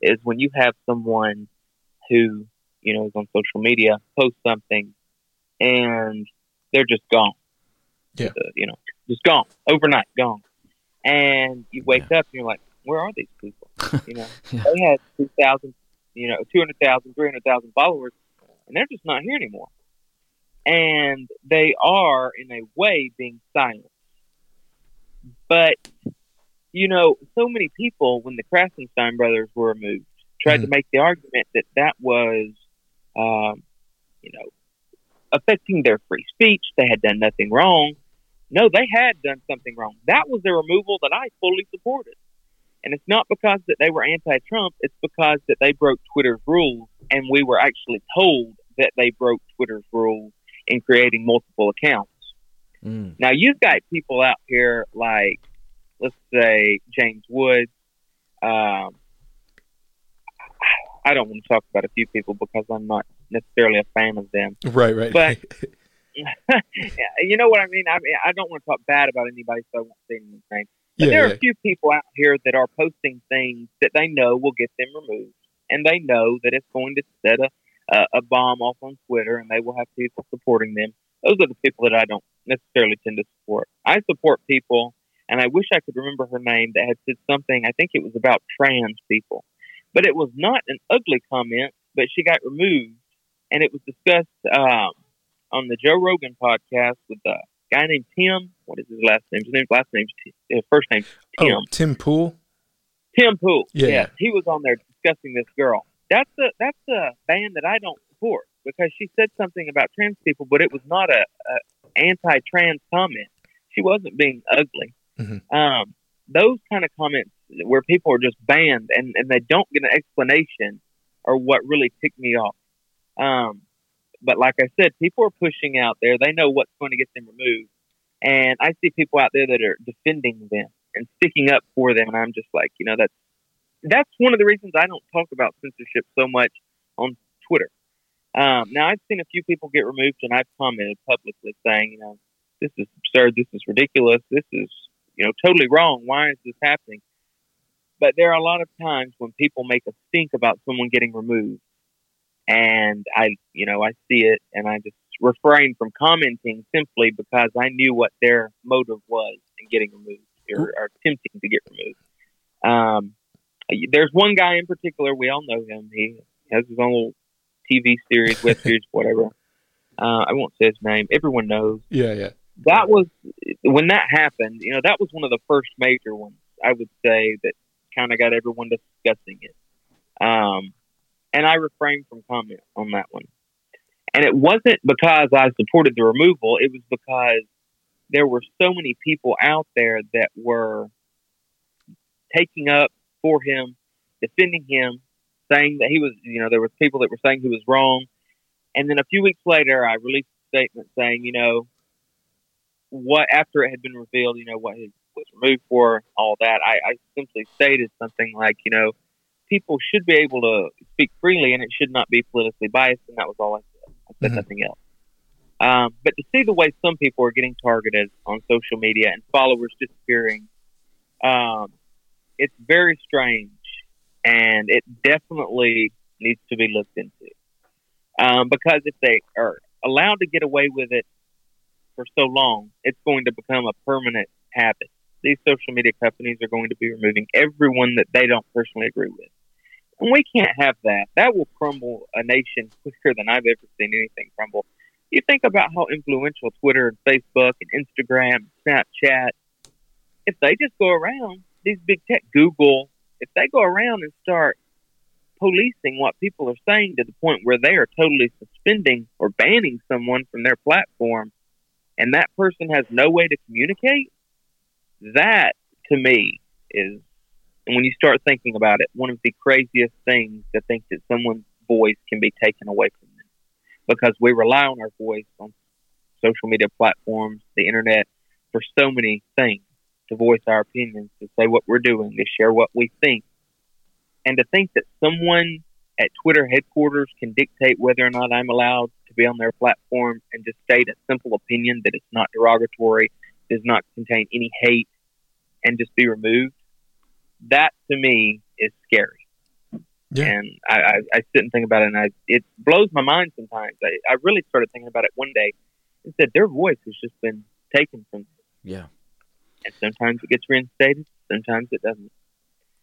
is when you have someone who you know is on social media post something and they're just gone. Yeah. Uh, you know just gone overnight gone. And you wake up and you're like where are these people? You know Yeah. they had 2000 you know 200000 300000 followers and they're just not here anymore. And they are in a way being silenced but you know so many people when the Krassenstein brothers were removed tried to make the argument that that was um, you know affecting their free speech they had done nothing wrong no they had done something wrong that was the removal that i fully supported and it's not because that they were anti-Trump. It's because that they broke Twitter's rules, and we were actually told that they broke Twitter's rules in creating multiple accounts. mm, Now you've got people out here like, let's say James Woods. Um, I don't want to talk about a few people because I'm not necessarily a fan of them. right right But- you know what I mean? I mean, I don't want to talk bad about anybody, so I won't say anyone's name. But yeah, there are yeah. a few people out here that are posting things that they know will get them removed, and they know that it's going to set a, a, a bomb off on Twitter, and they will have people supporting them. Those are the people that I don't necessarily tend to support. I support people, and I wish I could remember her name that had said something. I think it was about trans people, but it was not an ugly comment. But she got removed, and it was discussed um, on the Joe Rogan podcast with a guy named Tim. What is his last name? His name's last name's Tim. His first name's Tim. oh tim pool Tim Pool. Yeah. Yes, he was on there discussing this girl. That's a that's a band that I don't support because she said something about trans people, but it was not a, a anti-trans comment. She wasn't being ugly. Mhm. Um, those kind of comments where people are just banned and, and they don't get an explanation are what really ticked me off. Um, but like I said, people are pushing out there. They know what's going to get them removed, and I see people out there that are defending them and sticking up for them, and I'm just like, you know, that's that's one of the reasons I don't talk about censorship so much on Twitter. Um, now I've seen a few people get removed, and I've commented publicly saying, you know, this is absurd, this is ridiculous, this is you know totally wrong. Why is this happening? But there are a lot of times when people make a stink about someone getting removed, and I, you know, I see it, and I just refrain from commenting simply because I knew what their motive was in getting removed or, or attempting to get removed. Um, there's one guy in particular. We all know him. He has his own little TV series, web series, whatever. Uh, I won't say his name. Everyone knows. Yeah, yeah. That was when that happened. You know, that was one of the first major ones. I would say that kind of got everyone discussing it. Um, and I refrained from comment on that one. And it wasn't because I supported the removal. It was because there were so many people out there that were taking up for him, defending him, saying that he was, you know, there was people that were saying he was wrong. And then a few weeks later, I released a statement saying, you know, what after it had been revealed, you know, what he was removed for, all that. I, I simply stated something like, you know, people should be able to speak freely, and it should not be politically biased, and that was all I said. I said Mhm. nothing else. Um, but to see the way some people are getting targeted on social media and followers disappearing, um, it's very strange, and it definitely needs to be looked into. Um, because if they are allowed to get away with it for so long, it's going to become a permanent habit. These social media companies are going to be removing everyone that they don't personally agree with. And we can't have that. That will crumble a nation quicker than I've ever seen anything crumble. You think about how influential Twitter and Facebook and Instagram, Snapchat, if they just go around, these big tech, Google, if they go around and start policing what people are saying to the point where they are totally suspending or banning someone from their platform and that person has no way to communicate, that to me is, when you start thinking about it, one of the craziest things to think that someone's voice can be taken away from them because we rely on our voice on social media platforms, the internet, for so many things to voice our opinions, to say what we're doing, to share what we think. And to think that someone at Twitter headquarters can dictate whether or not I'm allowed to be on their platform and just state a simple opinion that it's not derogatory, does not contain any hate, and just be removed. That to me is scary. Yeah. And I, I, I sit and think about it, and I, it blows my mind sometimes. I, I really started thinking about it one day and said their voice has just been taken from them. Yeah. And sometimes it gets reinstated, sometimes it doesn't.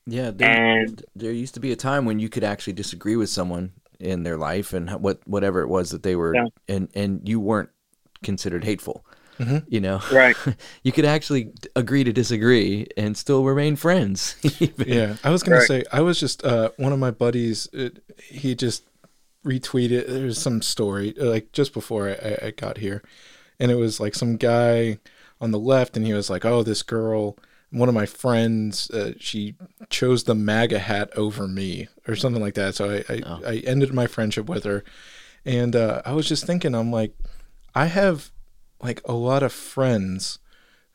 Yeah, there, And there used to be a time when you could actually disagree with someone in their life and what whatever it was that they were, Yeah. and and you weren't considered hateful. Mhm. You know, right, you could actually agree to disagree and still remain friends. even. Yeah, I was gonna Right. say I was just uh, one of my buddies. It, he just retweeted. There's some story uh, like just before I, I, I got here, and it was like some guy on the left, and he was like, "Oh, this girl, one of my friends, uh, she chose the MAGA hat over me, or something like that." So I I, Oh. I ended my friendship with her, and uh, I was just thinking, I'm like, I have like a lot of friends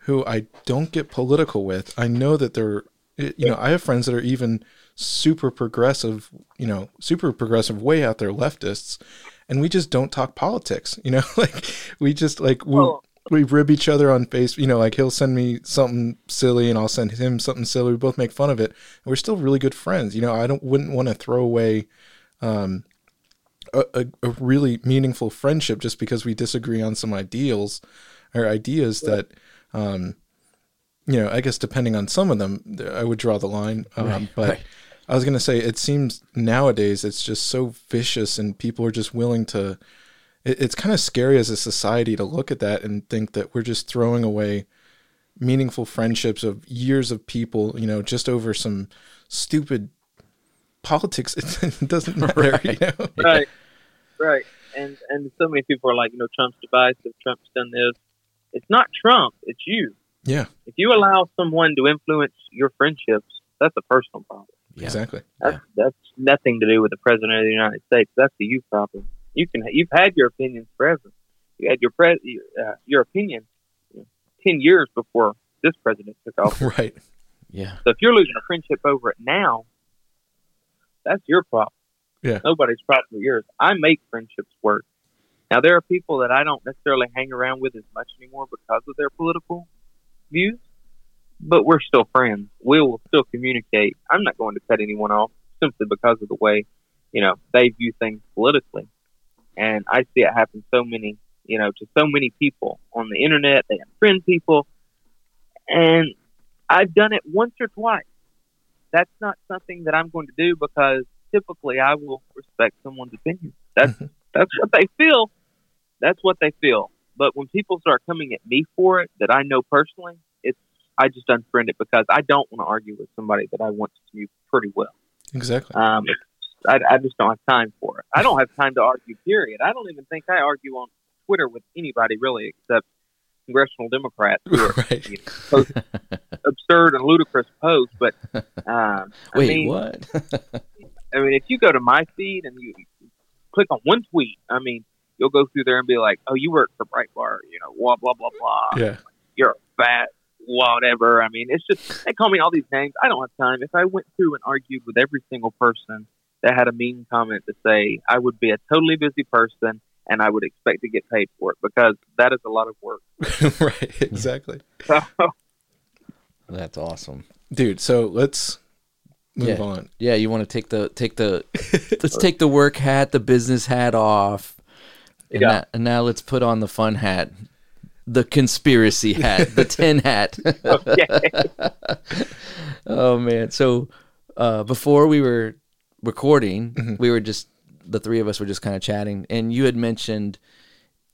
who I don't get political with. I know that they're, you know, I have friends that are even super progressive, you know, super progressive, way out there leftists, and we just don't talk politics. You know, like we just like we Well- we rib each other on face. You know, like he'll send me something silly, and I'll send him something silly. We both make fun of it, and we're still really good friends. You know, I don't wouldn't want to throw away. Um, a, a, a really meaningful friendship just because we disagree on some ideals or ideas that um you know i guess depending on some of them i would draw the line um, Right, but right. i was going to say it seems nowadays it's just so vicious and people are just willing to it, it's kind of scary as a society to look at that and think that we're just throwing away meaningful friendships of years of people you know just over some stupid politics it doesn't matter you know right, right. And and so many people are like, you know, Trump's divisive. Trump's done this. It's not Trump. It's you. yeah If you allow someone to influence your friendships, that's a personal problem. Yeah. exactly That's that's nothing to do with the president of the United States. That's a you problem. You can you've had your opinions forever. You had your pre- uh, your opinion you know, ten years before this president took office. right. Yeah. So if you're losing a friendship over it now, that's your problem. Yeah. Nobody's problem but yours. I make friendships work. Now there are people that I don't necessarily hang around with as much anymore because of their political views, but we're still friends. We will still communicate. I'm not going to cut anyone off simply because of the way, you know, they view things politically. And I see it happen so many, you know, to so many people on the internet. They unfriend people. And I've done it once or twice. That's not something that I'm going to do because typically I will respect someone's opinion. That's that's what they feel. That's what they feel. But when people start coming at me for it that I know personally, it's I just unfriend it because I don't want to argue with somebody that I want to view pretty well. Exactly. Um, I, I just don't have time for it. I don't have time to argue. Period. I don't even think I argue on Twitter with anybody really, except congressional Democrats who are right. you know, post absurd and ludicrous posts. But um, I Wait, mean, what? I mean, if you go to my feed and you click on one tweet, I mean, you'll go through there and be like, "Oh, you work for Breitbart," you know, blah blah blah blah. Yeah. You're a fat whatever. I mean, it's just they call me all these names. I don't have time. If I went through and argued with every single person that had a mean comment to say, I would be a totally busy person and I would expect to get paid for it because that is a lot of work. right. Exactly. So, That's awesome. Dude, so let's move Yeah. on. Yeah, you want to take the take the let's take the work hat, the business hat off, and, Yeah. now, and now let's put on the fun hat, the conspiracy hat, the tin hat. okay. oh man! So uh, before we were recording, Mhm. we were just the three of us were just kind of chatting, and you had mentioned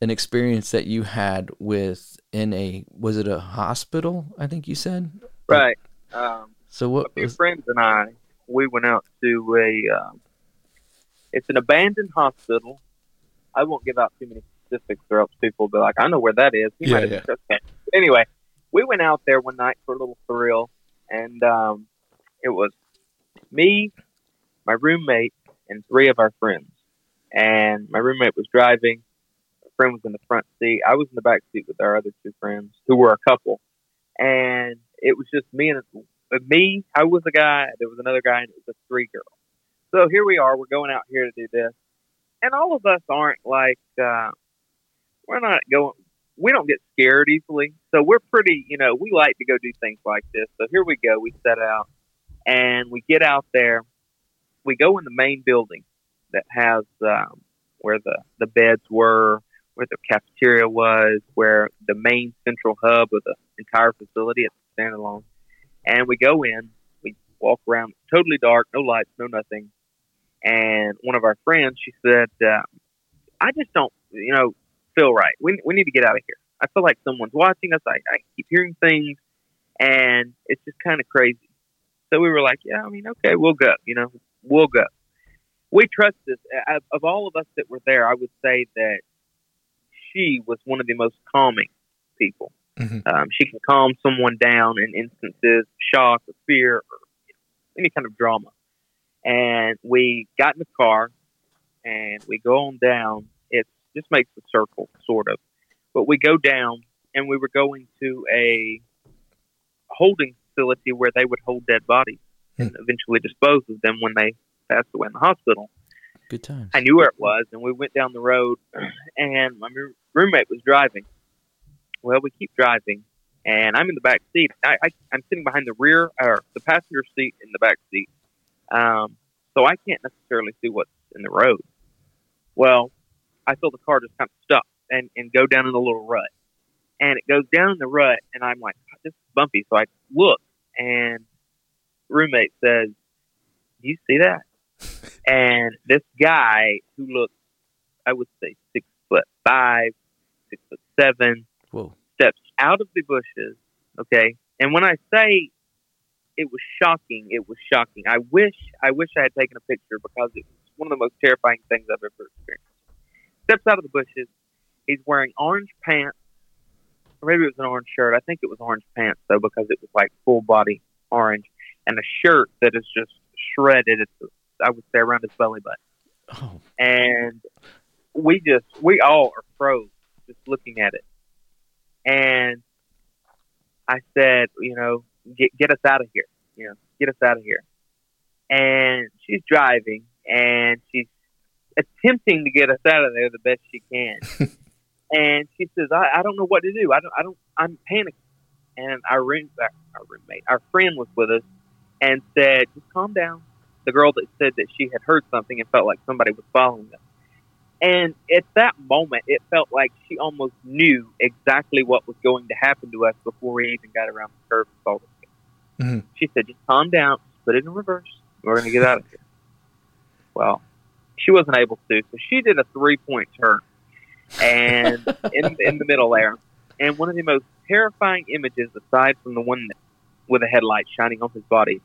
an experience that you had with in a was it a hospital? I think you said. Right. Um, So a what few was friends and I, we went out to a. Um, it's an abandoned hospital. I won't give out too many specifics, or else people will be like, "I know where that is." He Yeah, might have yeah. Anyway, we went out there one night for a little thrill, and um, it was me, my roommate, and three of our friends. And my roommate was driving. My friend was in the front seat. I was in the back seat with our other two friends, who were a couple. And it was just me and me, I was a guy, there was another guy, and it was a three girl. So here we are, we're going out here to do this. And all of us aren't like, uh, we're not going, we don't get scared easily. So we're pretty, you know, we like to go do things like this. So here we go, we set out and we get out there. We go in the main building that has um, where the, the beds were, where the cafeteria was, where the main central hub of the entire facility, it's standalone and we go in, we walk around, totally dark, no lights, no nothing. And one of our friends, she said, uh, "I just don't, you know, feel right. We we need to get out of here. I feel like someone's watching us. I, I keep hearing things, and it's just kind of crazy." So we were like, "Yeah, I mean, okay, we'll go. You know, we'll go." We trust this. Of- all of us that were there, I would say that she was one of the most calming people. Mhm. Um, she can calm someone down in instances of shock or fear or any kind of drama. And we got in the car and we go on down. It just makes a circle, sort of. But we go down and we were going to a holding facility where they would hold dead bodies and eventually dispose of them when they passed away in the hospital. good times? I knew where it was, and we went down the road, and my roommate was driving. Well, we keep driving, and I'm in the back seat. I, I, I'm sitting behind the rear or the passenger seat in the back seat, um, so I can't necessarily see what's in the road. Well, I feel the car just kind of stop and, and go down in a little rut, and it goes down in the rut, and I'm like, this is bumpy. So I look, and roommate says, "Do you see that?" and this guy who looked, I would say six foot five, six foot seven, Whoa. steps out of the bushes. Okay, and when I say it was shocking, it was shocking. I wish, I wish I had taken a picture because it was one of the most terrifying things I've ever experienced. Steps out of the bushes. He's wearing orange pants. Or maybe it was an orange shirt. I think it was orange pants though because it was like full body orange, and a shirt that is just shredded. It's I would say around his belly button Oh, and we just we all are froze just looking at it. And I said, you know, get get us out of here. You know, get us out of here. And she's driving and she's attempting to get us out of there the best she can. and she says, I, I don't know what to do. I don't I don't I'm panicking. And our room our roommate, our friend was with us and said, Just calm down. The girl that said that she had heard something and felt like somebody was following them. And at that moment, it felt like she almost knew exactly what was going to happen to us before we even got around the curve and saw the Mhm. She said, just calm down, put it in reverse. We're going to get out of here. Well, she wasn't able to, so she did a three point turn and in, in the middle there. And one of the most terrifying images, aside from the one that, with a headlight shining on his body,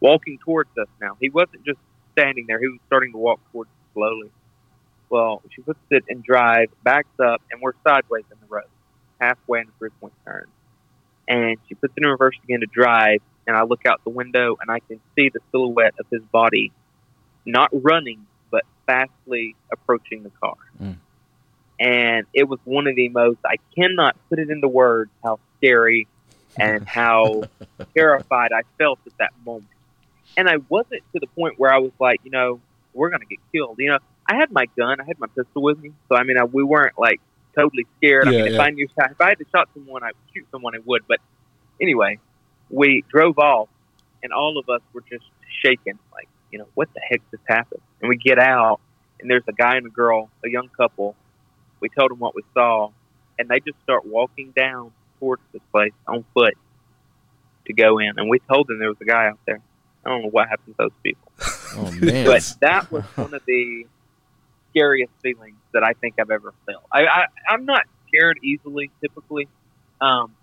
walking towards us now. He wasn't just standing there, he was starting to walk towards us slowly. Well, she puts it in drive, backs up, and we're sideways in the road, halfway in the three point turn. And she puts it in reverse again to drive, and I look out the window and I can see the silhouette of his body not running, but fastly approaching the car. Mm. And it was one of the most, I cannot put it into words how scary and how terrified I felt at that moment. And I wasn't to the point where I was like, you know, we're going to get killed. You know, I had my gun, I had my pistol with me. So, I mean, I, we weren't like totally scared. I Yeah, mean, if. I knew, if I had to shot someone, I would shoot someone, I would. But anyway, we drove off and all of us were just shaking, like, you know, what the heck just happened? And we get out and there's a guy and a girl, a young couple. We told them what we saw and they just start walking down towards this place on foot to go in. And we told them there was a guy out there. I don't know what happened to those people. Oh man. But that was one of the scariest feelings that I think I've ever felt. I, I I'm not scared easily typically, um,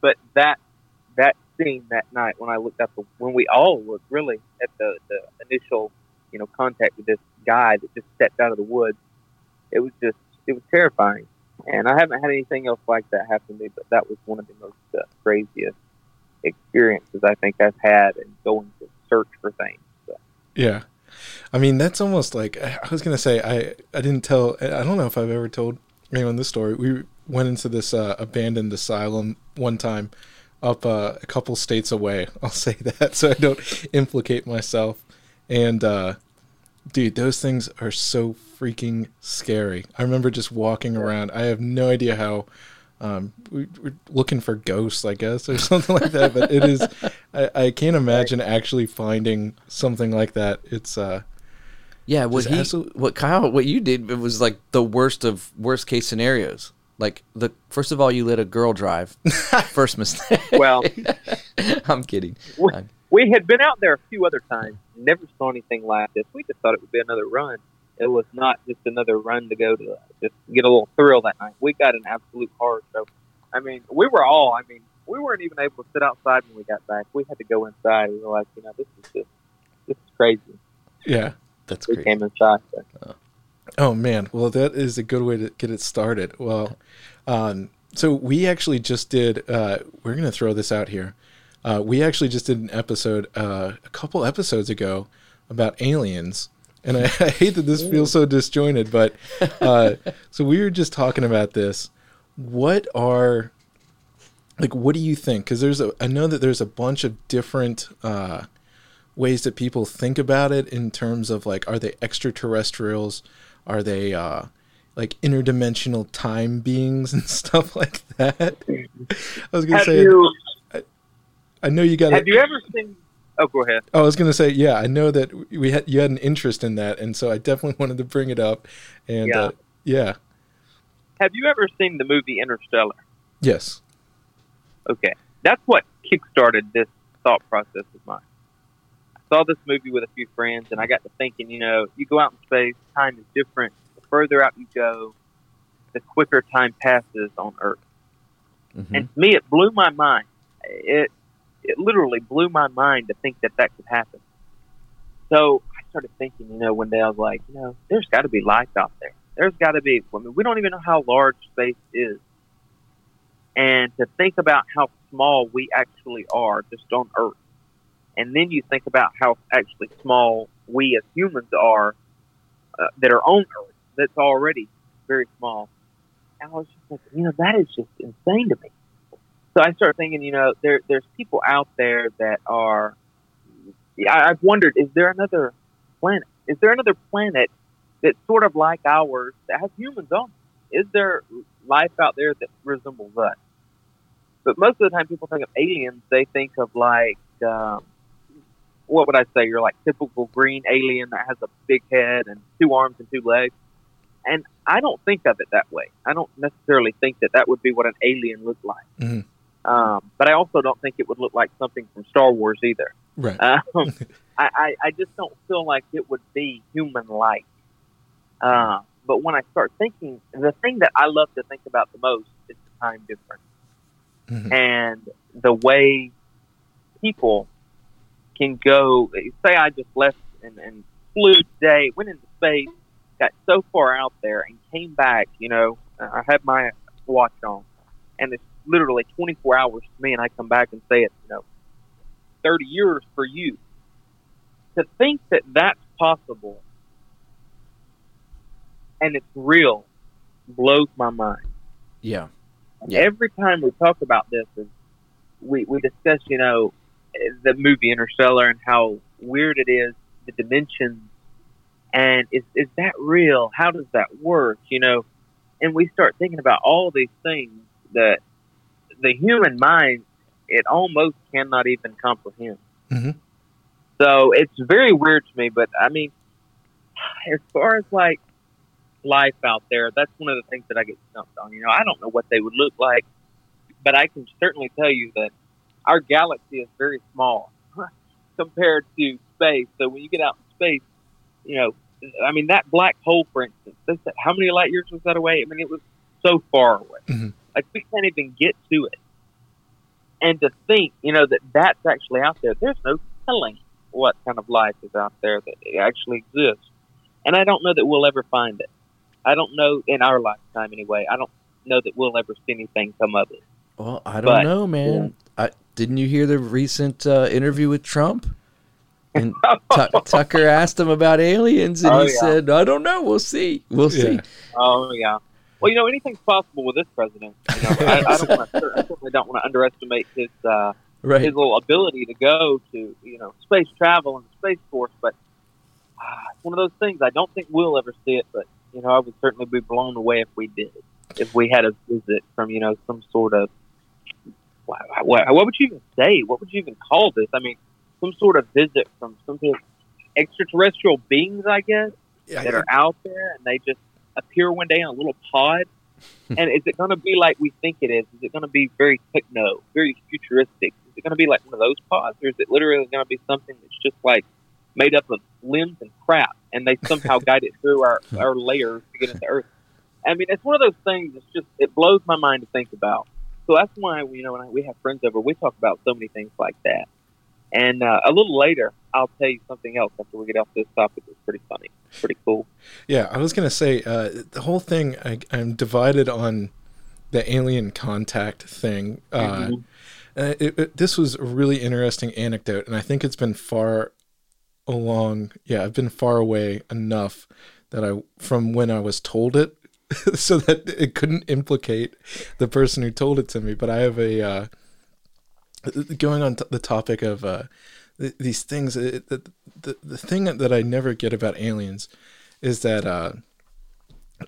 but that that scene that night when I looked up the, when we all looked really at the the initial you know contact with this guy that just stepped out of the woods, it was just it was terrifying. And I haven't had anything else like that happen to me, but that was one of the most uh, craziest experiences I think I've had in going to search for things. So. Yeah. I mean, that's almost like I was gonna say I I didn't tell I don't know if I've ever told anyone this story. We went into this uh, abandoned asylum one time up uh, a couple states away. I'll say that so I don't implicate myself. And uh, dude, those things are so freaking scary. I remember just walking around. I have no idea how. Um, we, we're looking for ghosts, I guess, or something like that. But it is, I, I can't imagine actually finding something like that. It's uh, Yeah, what Just he, absolute- what Kyle, what you did, it was like the worst of worst case scenarios. Like the first of all, you let a girl drive. first mistake. Well, I'm kidding. we, we had been out there a few other times, never saw anything like this. We just thought it would be another run. It was not just another run to go to just get a little thrill that night. We got an absolute horror show. I mean, we were all. I mean, we weren't even able to sit outside when we got back. We had to go inside. We were like, you know, this is just this is crazy. yeah. That's We great. came inside. So. Oh man, well that is a good way to get it started. Well, um, so we actually just did. Uh, we're gonna throw this out here. Uh, we actually just did an episode uh, a couple episodes ago about aliens, and I, I hate that this feels so disjointed, but uh, so we were just talking about this. What are like? What do you think? Because there's a. I know that there's a bunch of different. Uh, ways that people think about it in terms of like are they extraterrestrials are they uh like interdimensional time beings and stuff like that i was gonna Have say you i know you got to. have you ever seen? Oh, go ahead. i was gonna say yeah i know that we had you had an interest in that and so i definitely wanted to bring it up and Yeah. uh, yeah Have you ever seen the movie Interstellar? yes Okay, that's what kickstarted this thought process of mine. I saw this movie with a few friends, and I got to thinking. You know, you go out in space, time is different. The further out you go, the quicker time passes on Earth. Mhm. And to me, it blew my mind. It it literally blew my mind to think that that could happen. So I started thinking, you know, one day I was like, you know, there's got to be life out there. There's got to be. I mean, we don't even know how large space is, and to think about how small we actually are just on Earth, and then you think about how actually small we as humans are uh, that are on Earth. that's already very small. I was just like, you know, that is just insane to me. So I started thinking, you know, there there's people out there that are. I- I've wondered, is there another planet? Is there another planet that's sort of like ours that has humans on? it? Is there life out there that resembles us? But most of the time, people think of aliens. They think of like, um, what would I say? You're like typical green alien that has a big head and two arms and two legs. And I don't think of it that way. I don't necessarily think that that would be what an alien looked like. Mhm. Um, but I also don't think it would look like something from Star Wars either. Right. Um, I, I, I just don't feel like it would be human like. Uh, but when I start thinking, the thing that I love to think about the most is the time difference Mhm. and the way people can go. Say I just left and, and flew today, went into space, got so far out there, and came back. You know, I had my watch on, and it's literally 24 hours to me, and I come back and say it's you know 30 years for you. To think that that's possible and it's real blows my mind. Yeah. Yeah. Every time we talk about this, and we we discuss, you know, the movie Interstellar and how weird it is, the dimensions, and is is that real? How does that work? You know, and we start thinking about all these things that the human mind it almost cannot even comprehend. Mhm. So it's very weird to me. But I mean, as far as like life out there, that's one of the things that I get stumped on. You know, I don't know what they would look like, but I can certainly tell you that our galaxy is very small compared to space. So when you get out in space, you know, I mean, that black hole, for instance, how many light years was that away? I mean, it was so far away. Mhm. Like, we can't even get to it. And to think, you know, that that's actually out there, there's no telling what kind of life is out there that actually exists. And I don't know that we'll ever find it. I don't know in our lifetime anyway. I don't know that we'll ever see anything come of it. Well, I don't But- know, man. I didn't you hear the recent uh, interview with Trump? And Tu- Tucker asked him about aliens, and Oh, he yeah. said, "I don't know. We'll see. We'll see." Oh yeah. Well, you know, anything's possible with this president. You know, I, I don't want to, I certainly don't want to underestimate his uh, Right. his little ability to go to you know space travel and the space force. But uh, it's one of those things. I don't think we'll ever see it, but you know, I would certainly be blown away if we did. If we had a visit from you know some sort of what, what, what would you even say? What would you even call this? I mean, some sort of visit from some sort of extraterrestrial beings, I guess Yeah, that are out there and they just appear one day in a little pod? and is it going to be like we think it is? Is it going to be very techno, very futuristic? Is it going to be like one of those pods, or is it literally going to be something that's just like made up of limbs and crap, and they somehow guide it through our our layers to get into Earth? I mean, it's one of those things. It's just it blows my mind to think about. So that's why you know when I, we have friends over, we talk about so many things like that. And uh, a little later, I'll tell you something else after we get off this topic. It's pretty funny, pretty cool. Yeah, I was gonna say uh, the whole thing. I, I'm divided on the alien contact thing. Uh, Mhm. uh, it, it, this was a really interesting anecdote, and I think it's been far along. Yeah, I've been far away enough that I from when I was told it, so that it couldn't implicate the person who told it to me. But I have a uh, going on t- the topic of uh, th- these things. It, the, the the thing that I never get about aliens is that uh,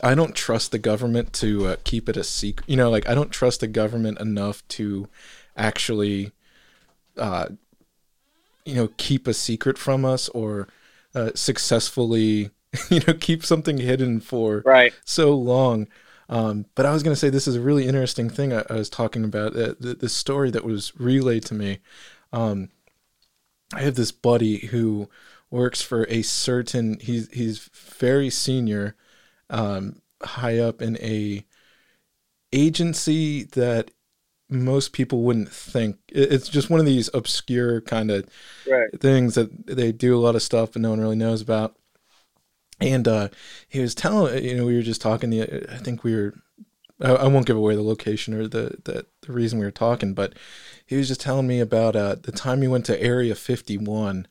I don't trust the government to uh, keep it a secret. You know, like I don't trust the government enough to actually, uh, you know, keep a secret from us or uh, successfully, you know, keep something hidden for Right. so long. Um, but I was going to say this is a really interesting thing I, I was talking about. Uh, the, the story that was relayed to me. Um, I have this buddy who works for a certain. He's he's very senior, um, high up in a agency that most people wouldn't think. It's just one of these obscure kind of Right. things that they do a lot of stuff but no one really knows about. And uh, he was telling, you know, we were just talking. The I think we were. I, I won't give away the location or the, the the reason we were talking, but he was just telling me about uh, the time he went to Area 51,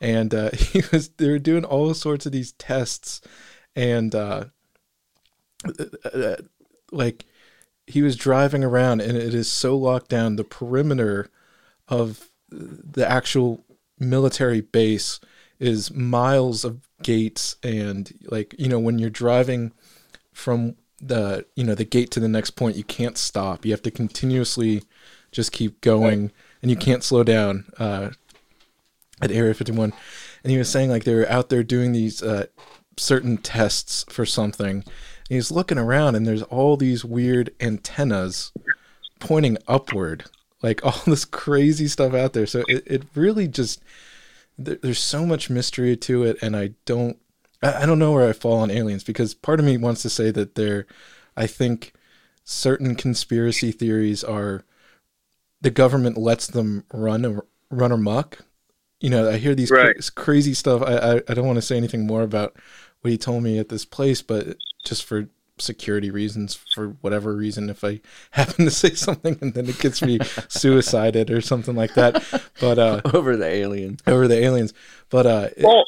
and uh, he was they were doing all sorts of these tests, and uh, like he was driving around and it is so locked down the perimeter of the actual military base is miles of gates and like you know when you're driving from the you know the gate to the next point you can't stop. You have to continuously just keep going and you can't slow down uh, at area 51 and he was saying like they were out there doing these uh, certain tests for something. And he's looking around and there's all these weird antennas pointing upward like all this crazy stuff out there. So it, it really just there, there's so much mystery to it and i don't I, I don't know where i fall on aliens because part of me wants to say that there i think certain conspiracy theories are the government lets them run run amok you know i hear these Right. cra- crazy stuff I, I i don't want to say anything more about what he told me at this place but just for security reasons for whatever reason if i happen to say something and then it gets me suicided or something like that but uh over the alien. over the aliens but uh it-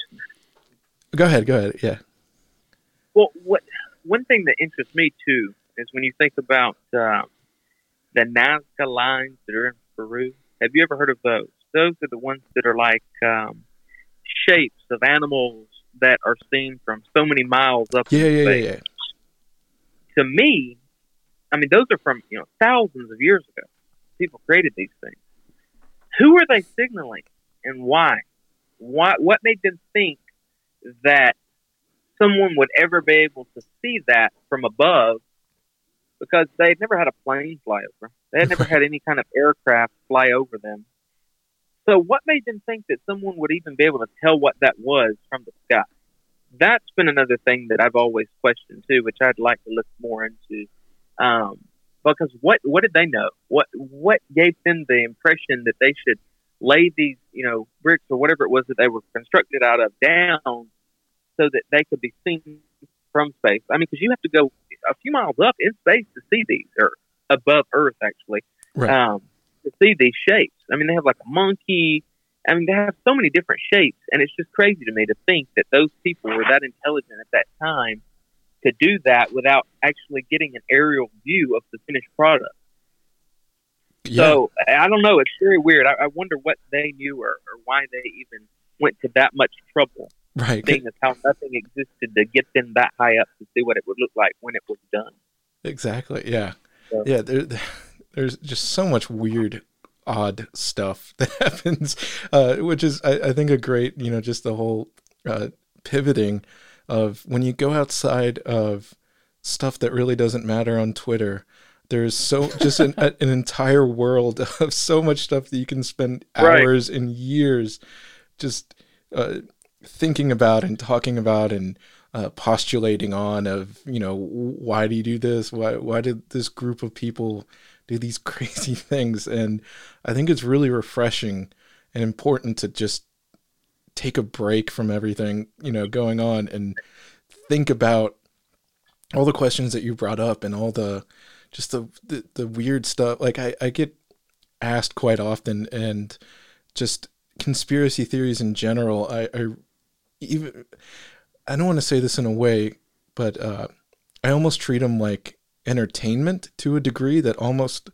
go ahead go ahead yeah well, what one thing that interests me too is when you think about um, the Nazca lines that are in Peru. Have you ever heard of those? Those are the ones that are like um, shapes of animals that are seen from so many miles up. yeah in yeah yeah yeah To me, I mean, those are from you know thousands of years ago. People created these things. Who are they signaling, and why? Why? What made them think that someone would ever be able to see that from above? Because they had never had a plane fly over. They had never had any kind of aircraft fly over them. So, what made them think that someone would even be able to tell what that was from the sky? That's been another thing that I've always questioned too, which I'd like to look more into. Um, because what what did they know? What what gave them the impression that they should lay these you know bricks or whatever it was that they were constructed out of down so that they could be seen from space? I mean, because you have to go a few miles up in space to see these, or above Earth actually, Right. um, to see these shapes. I mean, they have like a monkey. I mean, they have so many different shapes, and it's just crazy to me to think that those people were that intelligent at that time to do that without actually getting an aerial view of the finished product. yeah So I don't know. It's very weird. I, I wonder what they knew or, or why they even went to that much trouble, right seeing as how nothing existed to get them that high up to see what it would look like when it was done. Exactly. Yeah. So- Yeah. There, there's just so much weird, odd stuff that happens, uh, which is, I, I think, a great, you know, just the whole uh, pivoting of when you go outside of stuff that really doesn't matter on Twitter. There's so just an, a- an entire world of so much stuff that you can spend Right. hours and years just uh, thinking about and talking about and uh, postulating on of you know why do you do this why why did this group of people do these crazy things. And i think it's really refreshing and important to just take a break from everything you know going on and think about all the questions that you brought up and all the just the the, the weird stuff. Like i i get asked quite often and just conspiracy theories in general i i even I don't want to say this in a way, but uh, I almost treat them like entertainment to a degree that almost,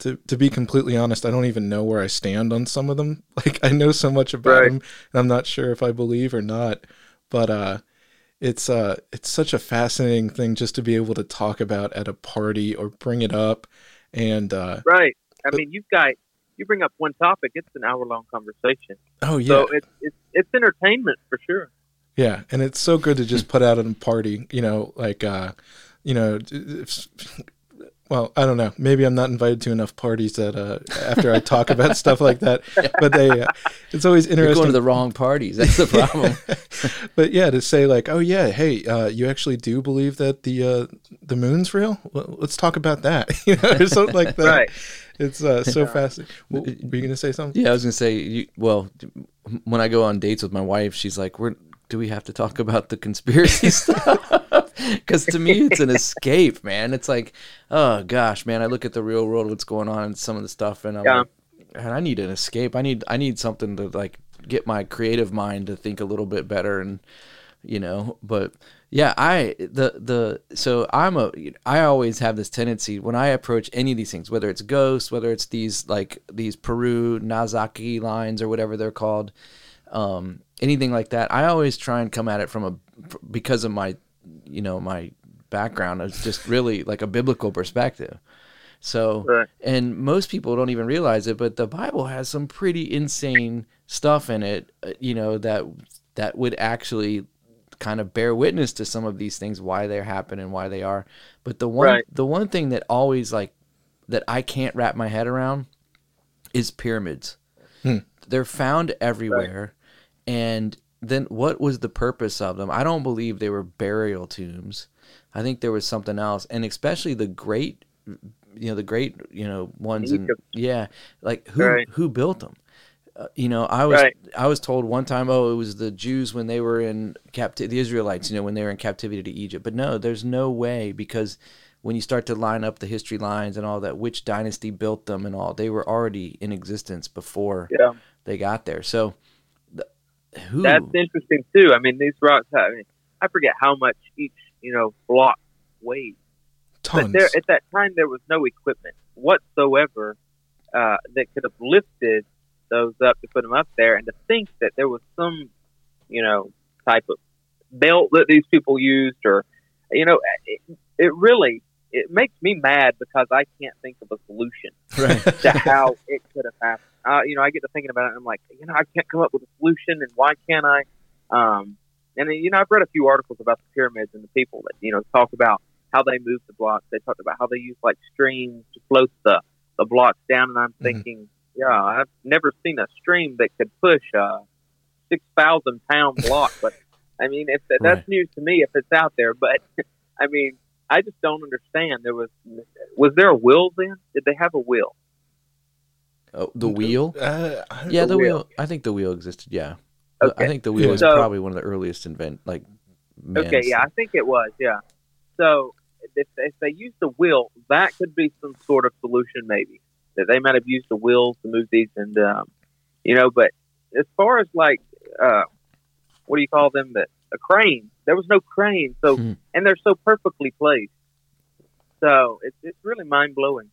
to to be completely honest, I don't even know where I stand on some of them. Like I know so much about Right. them, and I'm not sure if I believe or not. But uh, it's uh, it's such a fascinating thing just to be able to talk about at a party or bring it up, and uh, Right. I mean, you've got you bring up one topic, it's an hour long conversation. oh yeah, So it's it's it's entertainment for sure. Yeah, and it's so good to just put out at a party, you know, like uh, you know, if, well, I don't know. Maybe I'm not invited to enough parties that uh after I talk about stuff like that. But they uh, it's always You're interesting going to the wrong parties. That's the problem. but yeah, to say like, "Oh yeah, hey, uh you actually do believe that the uh the moon's real? Well, let's talk about that." you know, or something like that. Right. It's uh so fascinating. Well, were you going to say something? Yeah, I was gonna say. You, well, when I go on dates with my wife, she's like, "We're do we have to talk about the conspiracy stuff?" Because to me, it's an escape, man. It's like, oh gosh, man. I look at the real world, what's going on, and some of the stuff, and I'm Yeah. like, and I need an escape. I need I need something to like get my creative mind to think a little bit better, and you know. But Yeah, I the the so I'm a I always have this tendency when I approach any of these things, whether it's ghosts, whether it's these like these Peru Nazaki lines or whatever they're called, um, anything like that. I always try and come at it from a because of my you know my background is just really like a biblical perspective. So, Right. and most people don't even realize it, but the Bible has some pretty insane stuff in it, uh, you know, that that would actually kind of bear witness to some of these things why they happen and why they are. But the one Right. the one thing that always like that I can't wrap my head around is pyramids. They're found everywhere and then what was the purpose of them? I don't believe they were burial tombs. I think there was something else, and especially the great, you know, the great, you know, ones in Egypt. yeah, like who Right. who built them? Uh, you know, I was Right. I was told one time, oh, it was the Jews when they were in captivity, the Israelites, you know, when they were in captivity to Egypt. But no, there's no way because when you start to line up the history lines and all that, which dynasty built them and all, they were already in existence before Yeah. they got there. So, That's interesting too. I mean, these rocks. I mean, I forget how much each you know block weighed. Tons. But there, at that time, there was no equipment whatsoever uh, that could have lifted those up to put them up there. And to think that there was some, you know, type of belt that these people used, or you know, it, it really it makes me mad because I can't think of a solution right. to how it could have happened. Uh, you know, I get to thinking about it, and I'm like, you know, I can't come up with a solution, and why can't I? Um, and then, you know, I've read a few articles about the pyramids and the people that you know talk about how they moved the blocks. They talked about how they used like streams to float the the blocks down, and I'm Mhm. thinking, yeah, I've never seen a stream that could push a six thousand pound block, but I mean, if that's Right. news to me, if it's out there, but I mean. I just don't understand. There was was there a will then? Did they have a will? Oh, the wheel. Uh, Yeah, the the wheel. wheel. I think the wheel existed. Yeah, I think the wheel Yeah. is So- probably one of the earliest invent like. Okay, yeah, I think it was. Yeah. So if, if they used the wheel, that could be some sort of solution, maybe that they might have used the wheel to move these, and um, you know. But as far as like, uh, what do you call them? That a crane. There was no crane, so Hmm. and they're so perfectly placed. So it's it's really mind blowing.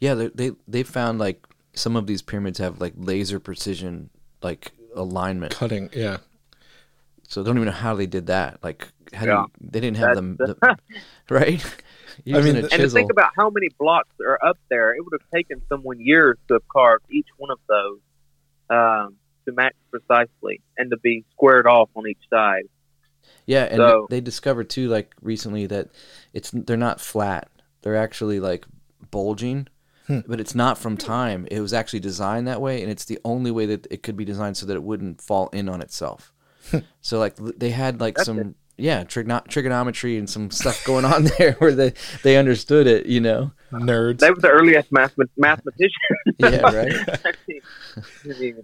Yeah, they they they found like some of these pyramids have like laser precision like alignment. cutting. Yeah. So I don't even know how they did that. Like how Yeah. do you, they didn't have them That's- the, right? I mean, a and to And to chisel. think about how many blocks are up there, it would have taken someone years to have carved each one of those um, to match precisely and to be squared off on each side. Yeah, and So- they discovered too, like recently, that it's they're not flat; they're actually like bulging. Hmm. But it's not from time. It was actually designed that way, and it's the only way that it could be designed so that it wouldn't fall in on itself. so like they had like That's some yeah trigono- trigonometry and some stuff going on there where they they understood it. You know. Nerds. They were the earliest math- mathematicians. Yeah. Right. I mean, I mean,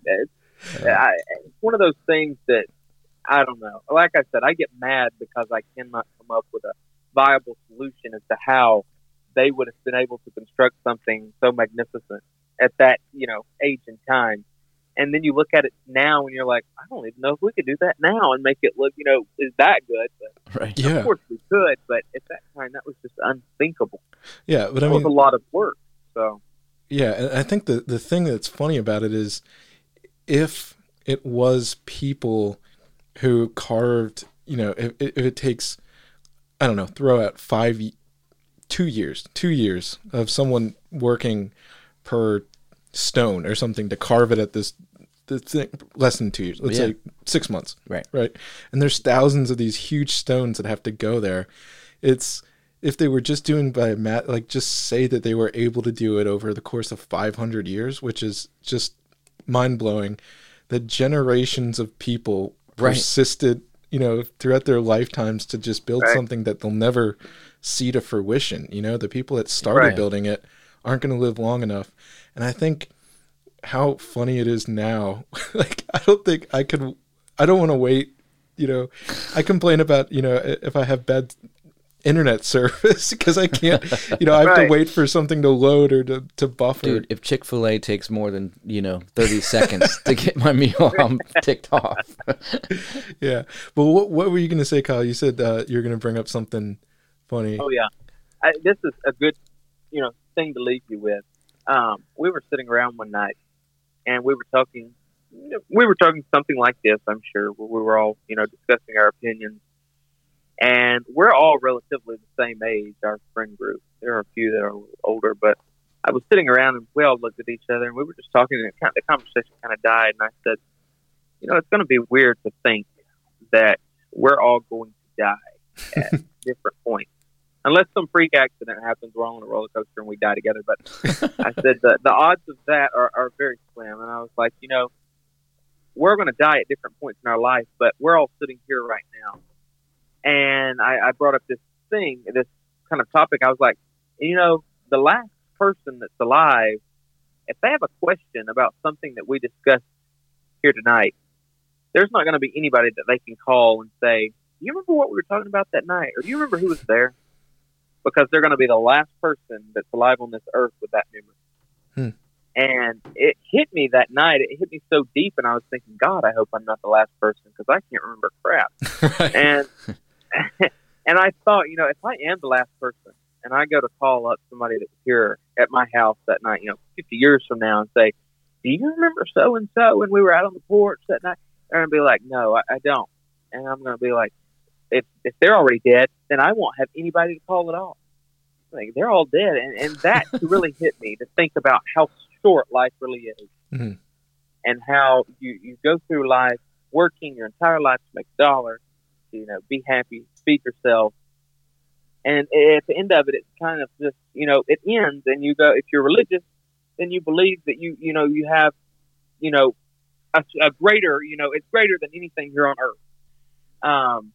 I, it's one of those things that I don't know. Like I said, I get mad because I cannot come up with a viable solution as to how they would have been able to construct something so magnificent at that you know age and time. And then you look at it now, and you're like, I don't even know if we could do that now and make it look, you know, is that good? But Right. yeah. of course we could, but at that time, that was just unthinkable. Yeah. But I It was a lot of work. So Yeah, and I think the the thing that's funny about it is if it was people who carved, you know, if, if it takes, I don't know, throw out five, two years, two years of someone working per stone or something to carve it at this, the thing, less than two years, let's Yeah. say six months, Right. right, and there's thousands of these huge stones that have to go there. It's if they were just doing by mat like just say that they were able to do it over the course of 500 years which is just mind-blowing that generations of people Right. persisted you know throughout their lifetimes to just build Right. something that they'll never see to fruition you know the people that started Right. building it aren't going to live long enough and i think how funny it is now like i don't think i could i don't want to wait you know i complain about you know if i have bad internet service because I can't, you know, I have Right. to wait for something to load or to, to buffer. Dude, if Chick Fil A takes more than you know thirty seconds to get my meal, I'm ticked off. Yeah. But what what were you going to say, Kyle? You said uh, you're going to bring up something funny. Oh yeah, I, this is a good, you know, thing to leave you with. Um, we were sitting around one night, and we were talking. you know, We were talking something like this. I'm sure where we were all, you know, discussing our opinions, and we're all relatively the same age. Our friend group. There are a few that are older, but I was sitting around and we all looked at each other and we were just talking, and it kind the conversation kind of died. And I said, you know, it's going to be weird to think that we're all going to die at different points unless some freak accident happens, we're all on a roller coaster and we die together. But I said the, the odds of that are, are very slim. And I was like, you know, we're going to die at different points in our life, but we're all sitting here right now. And I, I brought up this thing, this kind of topic. I was like, you know, the last person that's alive, if they have a question about something that we discussed here tonight, there's not going to be anybody that they can call and say, do you remember what we were talking about that night? Or do you remember who was there? Because they're going to be the last person that's alive on this earth with that memory. Hmm. And it hit me that night. It hit me so deep, and I was thinking, God, I hope I'm not the last person because I can't remember crap. Right. And and I thought, you know, if I am the last person, and I go to call up somebody that was here at my house that night, you know, 50 years from now, and say, "Do you remember so and so when we were out on the porch that night?" They're gonna be like, "No, I, I don't," and I'm gonna be like, "If if they're already dead, then I won't have anybody to call at all." Like they're all dead, and and that really hit me to think about how short life really is, Mhm. and how you you go through life working your entire life to make a dollar, you know, be happy, feed yourself. And at the end of it, it's kind of just, you know, it ends and you go, if you're religious, then you believe that you, you know, you have, you know, a, a greater, you know, it's greater than anything here on earth. Um,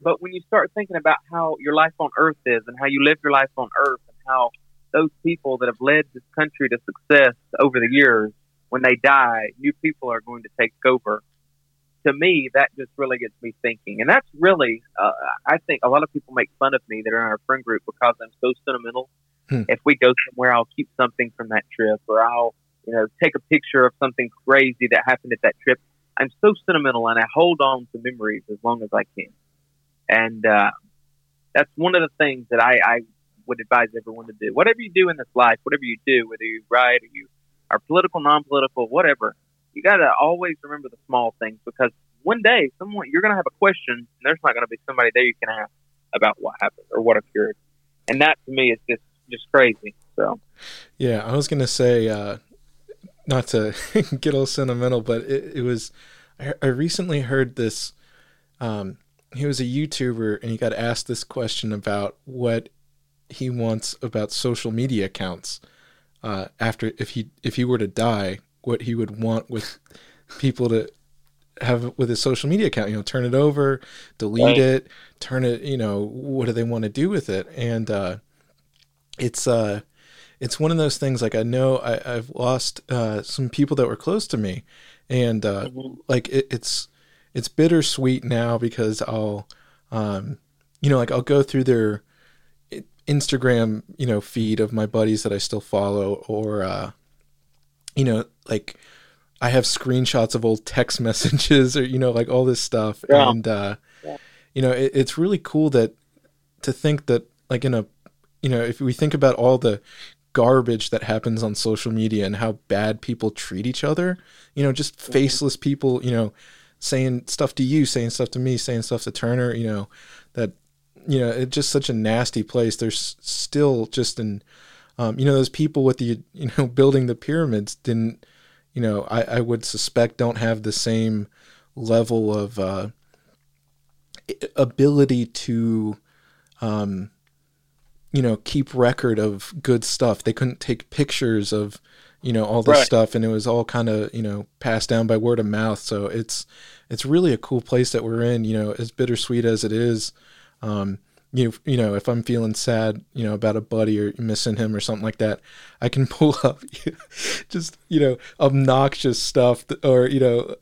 but when you start thinking about how your life on earth is and how you live your life on earth and how those people that have led this country to success over the years, when they die, new people are going to take over to me, that just really gets me thinking. And that's really, uh, I think a lot of people make fun of me that are in our friend group because I'm so sentimental. Hmm. If we go somewhere, I'll keep something from that trip or I'll, you know, take a picture of something crazy that happened at that trip. I'm so sentimental and I hold on to memories as long as I can. And uh, that's one of the things that I, I would advise everyone to do. Whatever you do in this life, whatever you do, whether you write or you are political, non-political, whatever, you got to always remember the small things because one day someone you're going to have a question and there's not going to be somebody there you can ask about what happened or what occurred and that to me is just just crazy so Yeah, I was gonna say, uh, not to get all sentimental, but it, it was. I, I recently heard this. Um, he was a YouTuber, and he got asked this question about what he wants about social media accounts. Uh, after if he if he were to die, what he would want with people to have with his social media account. You know, turn it over, delete Right. it, turn it. You know, what do they want to do with it? And uh, it's uh it's one of those things like I know I, I've lost uh, some people that were close to me, and uh, like it, it's it's bittersweet now because I'll um, you know like I'll go through their Instagram you know feed of my buddies that I still follow or uh, you know like I have screenshots of old text messages or you know like all this stuff Yeah. and uh, Yeah. you know it, it's really cool that to think that like in a you know if we think about all the garbage that happens on social media and how bad people treat each other you know just faceless people you know saying stuff to you saying stuff to me saying stuff to turner you know that you know it's just such a nasty place there's still just an um, you know those people with the you know building the pyramids didn't you know i, I would suspect don't have the same level of uh, ability to um, you know keep record of good stuff. They couldn't take pictures of you know all this Right. stuff and it was all kind of you know passed down by word of mouth. So it's it's really a cool place that we're in. You know as bittersweet as it is um you you know if i'm feeling sad you know about a buddy or missing him or something like that i can pull up just you know obnoxious stuff or you know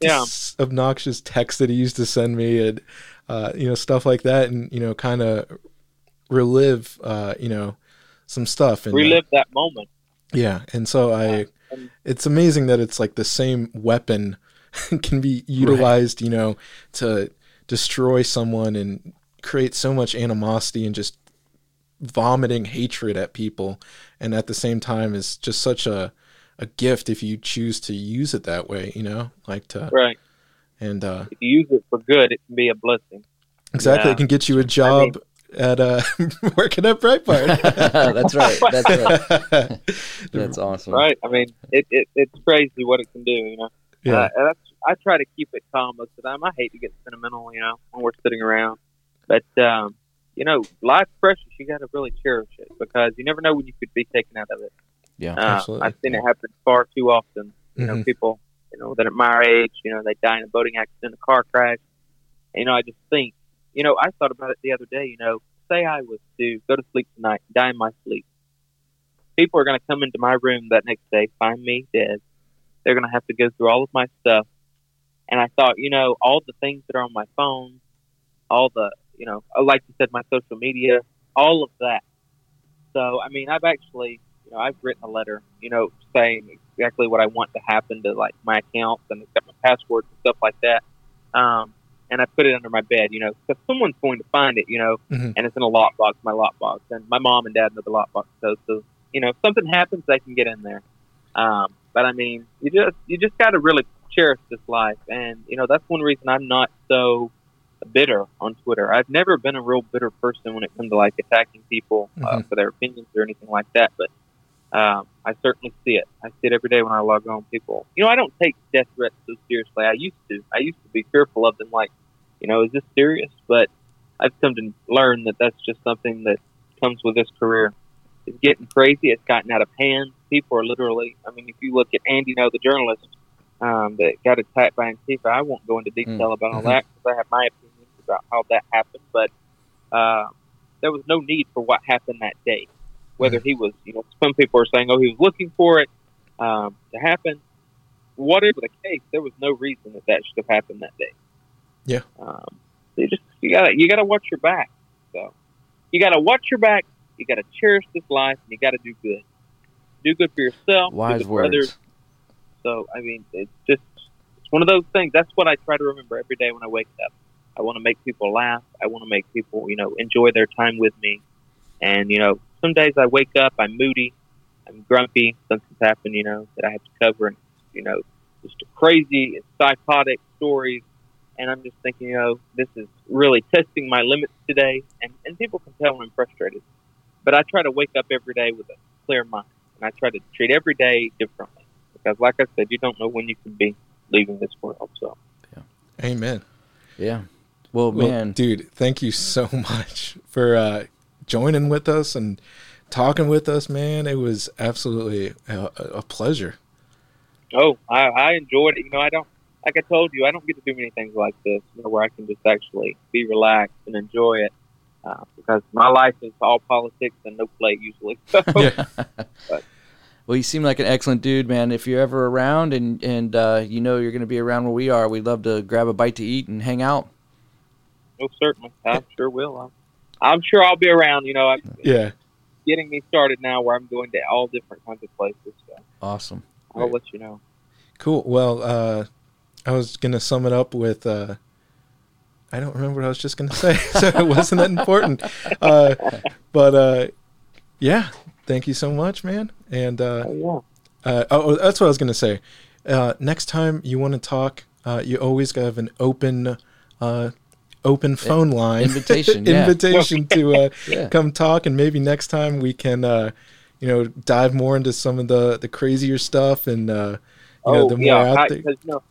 Yeah. obnoxious text that he used to send me and uh, you know, stuff like that, and you know, kind of relive, uh, you know, some stuff and uh, Relive that moment. yeah, and so I, And- it's amazing that it's like the same weapon can be utilized, you know, to destroy someone and create so much animosity and just vomiting hatred at people, and at the same time is just such a a gift if you choose to use it that way, you know, like to Right. and uh If you use it for good, it can be a blessing. exactly Yeah. it can get you a job at uh working at Breitbart. That's right. That's right. That's awesome. Right. I mean, it, it it's crazy what it can do. You know. yeah. Uh, and that's, I try to keep it calm most of the time. I hate to get sentimental, you know, when we're sitting around. But um, you know, life's precious. You got to really cherish it because you never know when you could be taken out of it. Yeah. Uh, Absolutely. I've seen it happen far too often. You know, Mhm. people, you know, that at my age, you know, they die in a boating accident, a car crash. And, you know, I just think, you know, I thought about it the other day. You know, say I was to go to sleep tonight, die in my sleep. People are going to come into my room that next day, find me dead. They're going to have to go through all of my stuff. And I thought, you know, all the things that are on my phone, all the, you know, like you said, my social media, all of that. So, I mean, I've actually, you know, I've written a letter, you know, saying exactly what I want to happen to like my accounts and it's my passwords and stuff like that. Um, and I put it under my bed, you know, because someone's going to find it, you know, Mhm. and it's in a lockbox, my lockbox, and my mom and dad know the lockbox code, so you know, if something happens, they can get in there. Um, but I mean, you just you just got to really cherish this life, and you know, that's one reason I'm not so bitter on Twitter. I've never been a real bitter person when it comes to like attacking people uh, Mhm. for their opinions or anything like that, but. Um, I certainly see it. I see it every day when I log on. People, you know, I don't take death threats so seriously. I used to. I used to be fearful of them. Like, you know, is this serious? But I've come to learn that that's just something that comes with this career. It's getting crazy. It's gotten out of hand. People are literally. I mean, if you look at Andy, Ngo, the journalist um, that got attacked by Antifa, I won't go into detail about all Mhm. that because I have my opinions about how that happened. But uh, there was no need for what happened that day. Whether he was, you know, some people are saying, oh, he was looking for it um, to happen. Whatever the case, there was no reason that that should have happened that day. Yeah. Um, you just you gotta you gotta watch your back. So you gotta watch your back. You gotta cherish this life, and you gotta do good. Do good for yourself. Wise words. others. So I mean, it's just it's one of those things. That's what I try to remember every day when I wake up. I want to make people laugh. I want to make people, you know, enjoy their time with me. And you know, some days I wake up, I'm moody, I'm grumpy. Something's happened, you know, that I have to cover, and you know, just crazy, psychotic stories. And I'm just thinking, you know, this is really testing my limits today. And and people can tell when I'm frustrated. But I try to wake up every day with a clear mind, and I try to treat every day differently because, like I said, you don't know when you could be leaving this world. So. Amen. Yeah. Well, Well, man. dude, thank you so much for uh, joining with us and talking with us, man. It was absolutely a, a pleasure. Oh, I, I enjoyed it. You know, I don't, like I told you, I don't get to do many things like this, you know, where I can just actually be relaxed and enjoy it. Uh, because my life is all politics and no play usually. So, Yeah. Well, you seem like an excellent dude, man. If you're ever around and and uh, you know you're going to be around where we are, we'd love to grab a bite to eat and hang out. Most certainly, I sure will. I'm, I'm sure I'll be around. You know, I'm Yeah. getting me started now, where I'm going to all different kinds of places. So Awesome. I'll let you know. Cool. Well, uh, I was going to sum it up with uh, I don't remember what I was just going to say, so it wasn't that important. Uh, but uh, yeah, thank you so much, man. And uh, Oh, yeah. Uh, oh, that's what I was going to say. Uh, next time you want to talk, uh, you always have an open, uh, open phone line invitation, yeah. invitation to uh, Yeah. come talk, and maybe next time we can, uh, you know, dive more into some of the the crazier stuff, and uh, you know, oh, the more yeah. out I, there. 'cause, you know,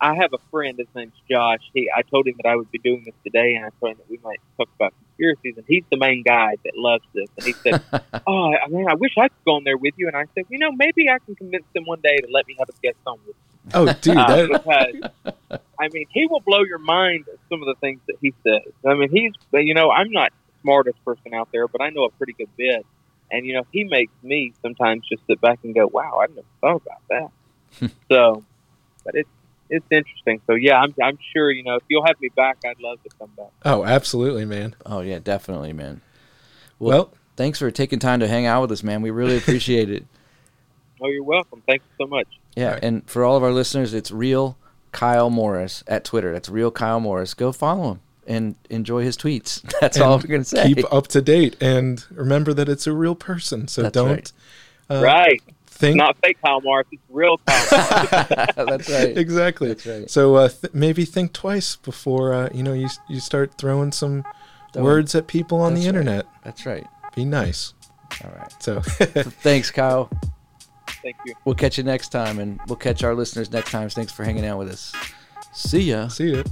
I have a friend. His name's Josh. He, I told him that I would be doing this today, and I told him that we might talk about conspiracies. And he's the main guy that loves this. And he said, "Oh, I mean, I wish I could go on there with you." And I said, "You know, maybe I can convince them one day to let me have a guest on with." Me." Oh, dude, Uh, that, because I mean, he will blow your mind at some of the things that he says. I mean, he's you know, I'm not the smartest person out there, but I know a pretty good bit. And you know, he makes me sometimes just sit back and go, "Wow, I never thought about that." so, but it's it's interesting. So yeah, I'm I'm sure you know if you'll have me back, I'd love to come back. Oh, absolutely, man. Oh yeah, definitely, man. Well, Thanks for taking time to hang out with us, man. We really appreciate it. Oh, you're welcome. Thank you so much. Yeah, Right. and for all of our listeners, it's real Kyle Morris at Twitter. That's real Kyle Morris. Go follow him and enjoy his tweets. That's all And we're gonna say. keep up to date and remember that it's a real person. So That's don't right. uh, right, think not fake Kyle Morris, it's real Kyle. Morris. That's right. exactly. That's right. So uh, th- maybe think twice before uh, you know you you start throwing some Don't- words at people on That's the right. internet. That's right. Be nice. All right. So Thanks, Kyle. Thank you. We'll catch you next time, and we'll catch our listeners next time. Thanks for hanging out with us. See ya. see ya.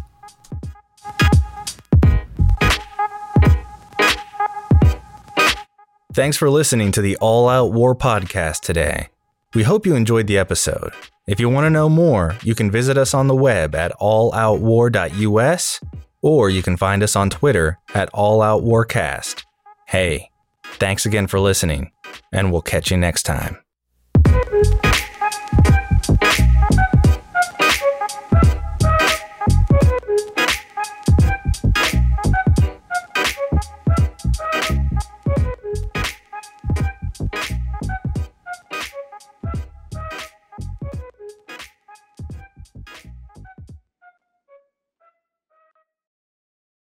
Thanks for listening to the All Out War podcast today. We hope you enjoyed the episode. If you want to know more, you can visit us on the web at alloutwar.us or you can find us on Twitter at alloutwarcast. Hey, thanks again for listening, and we'll catch you next time thank you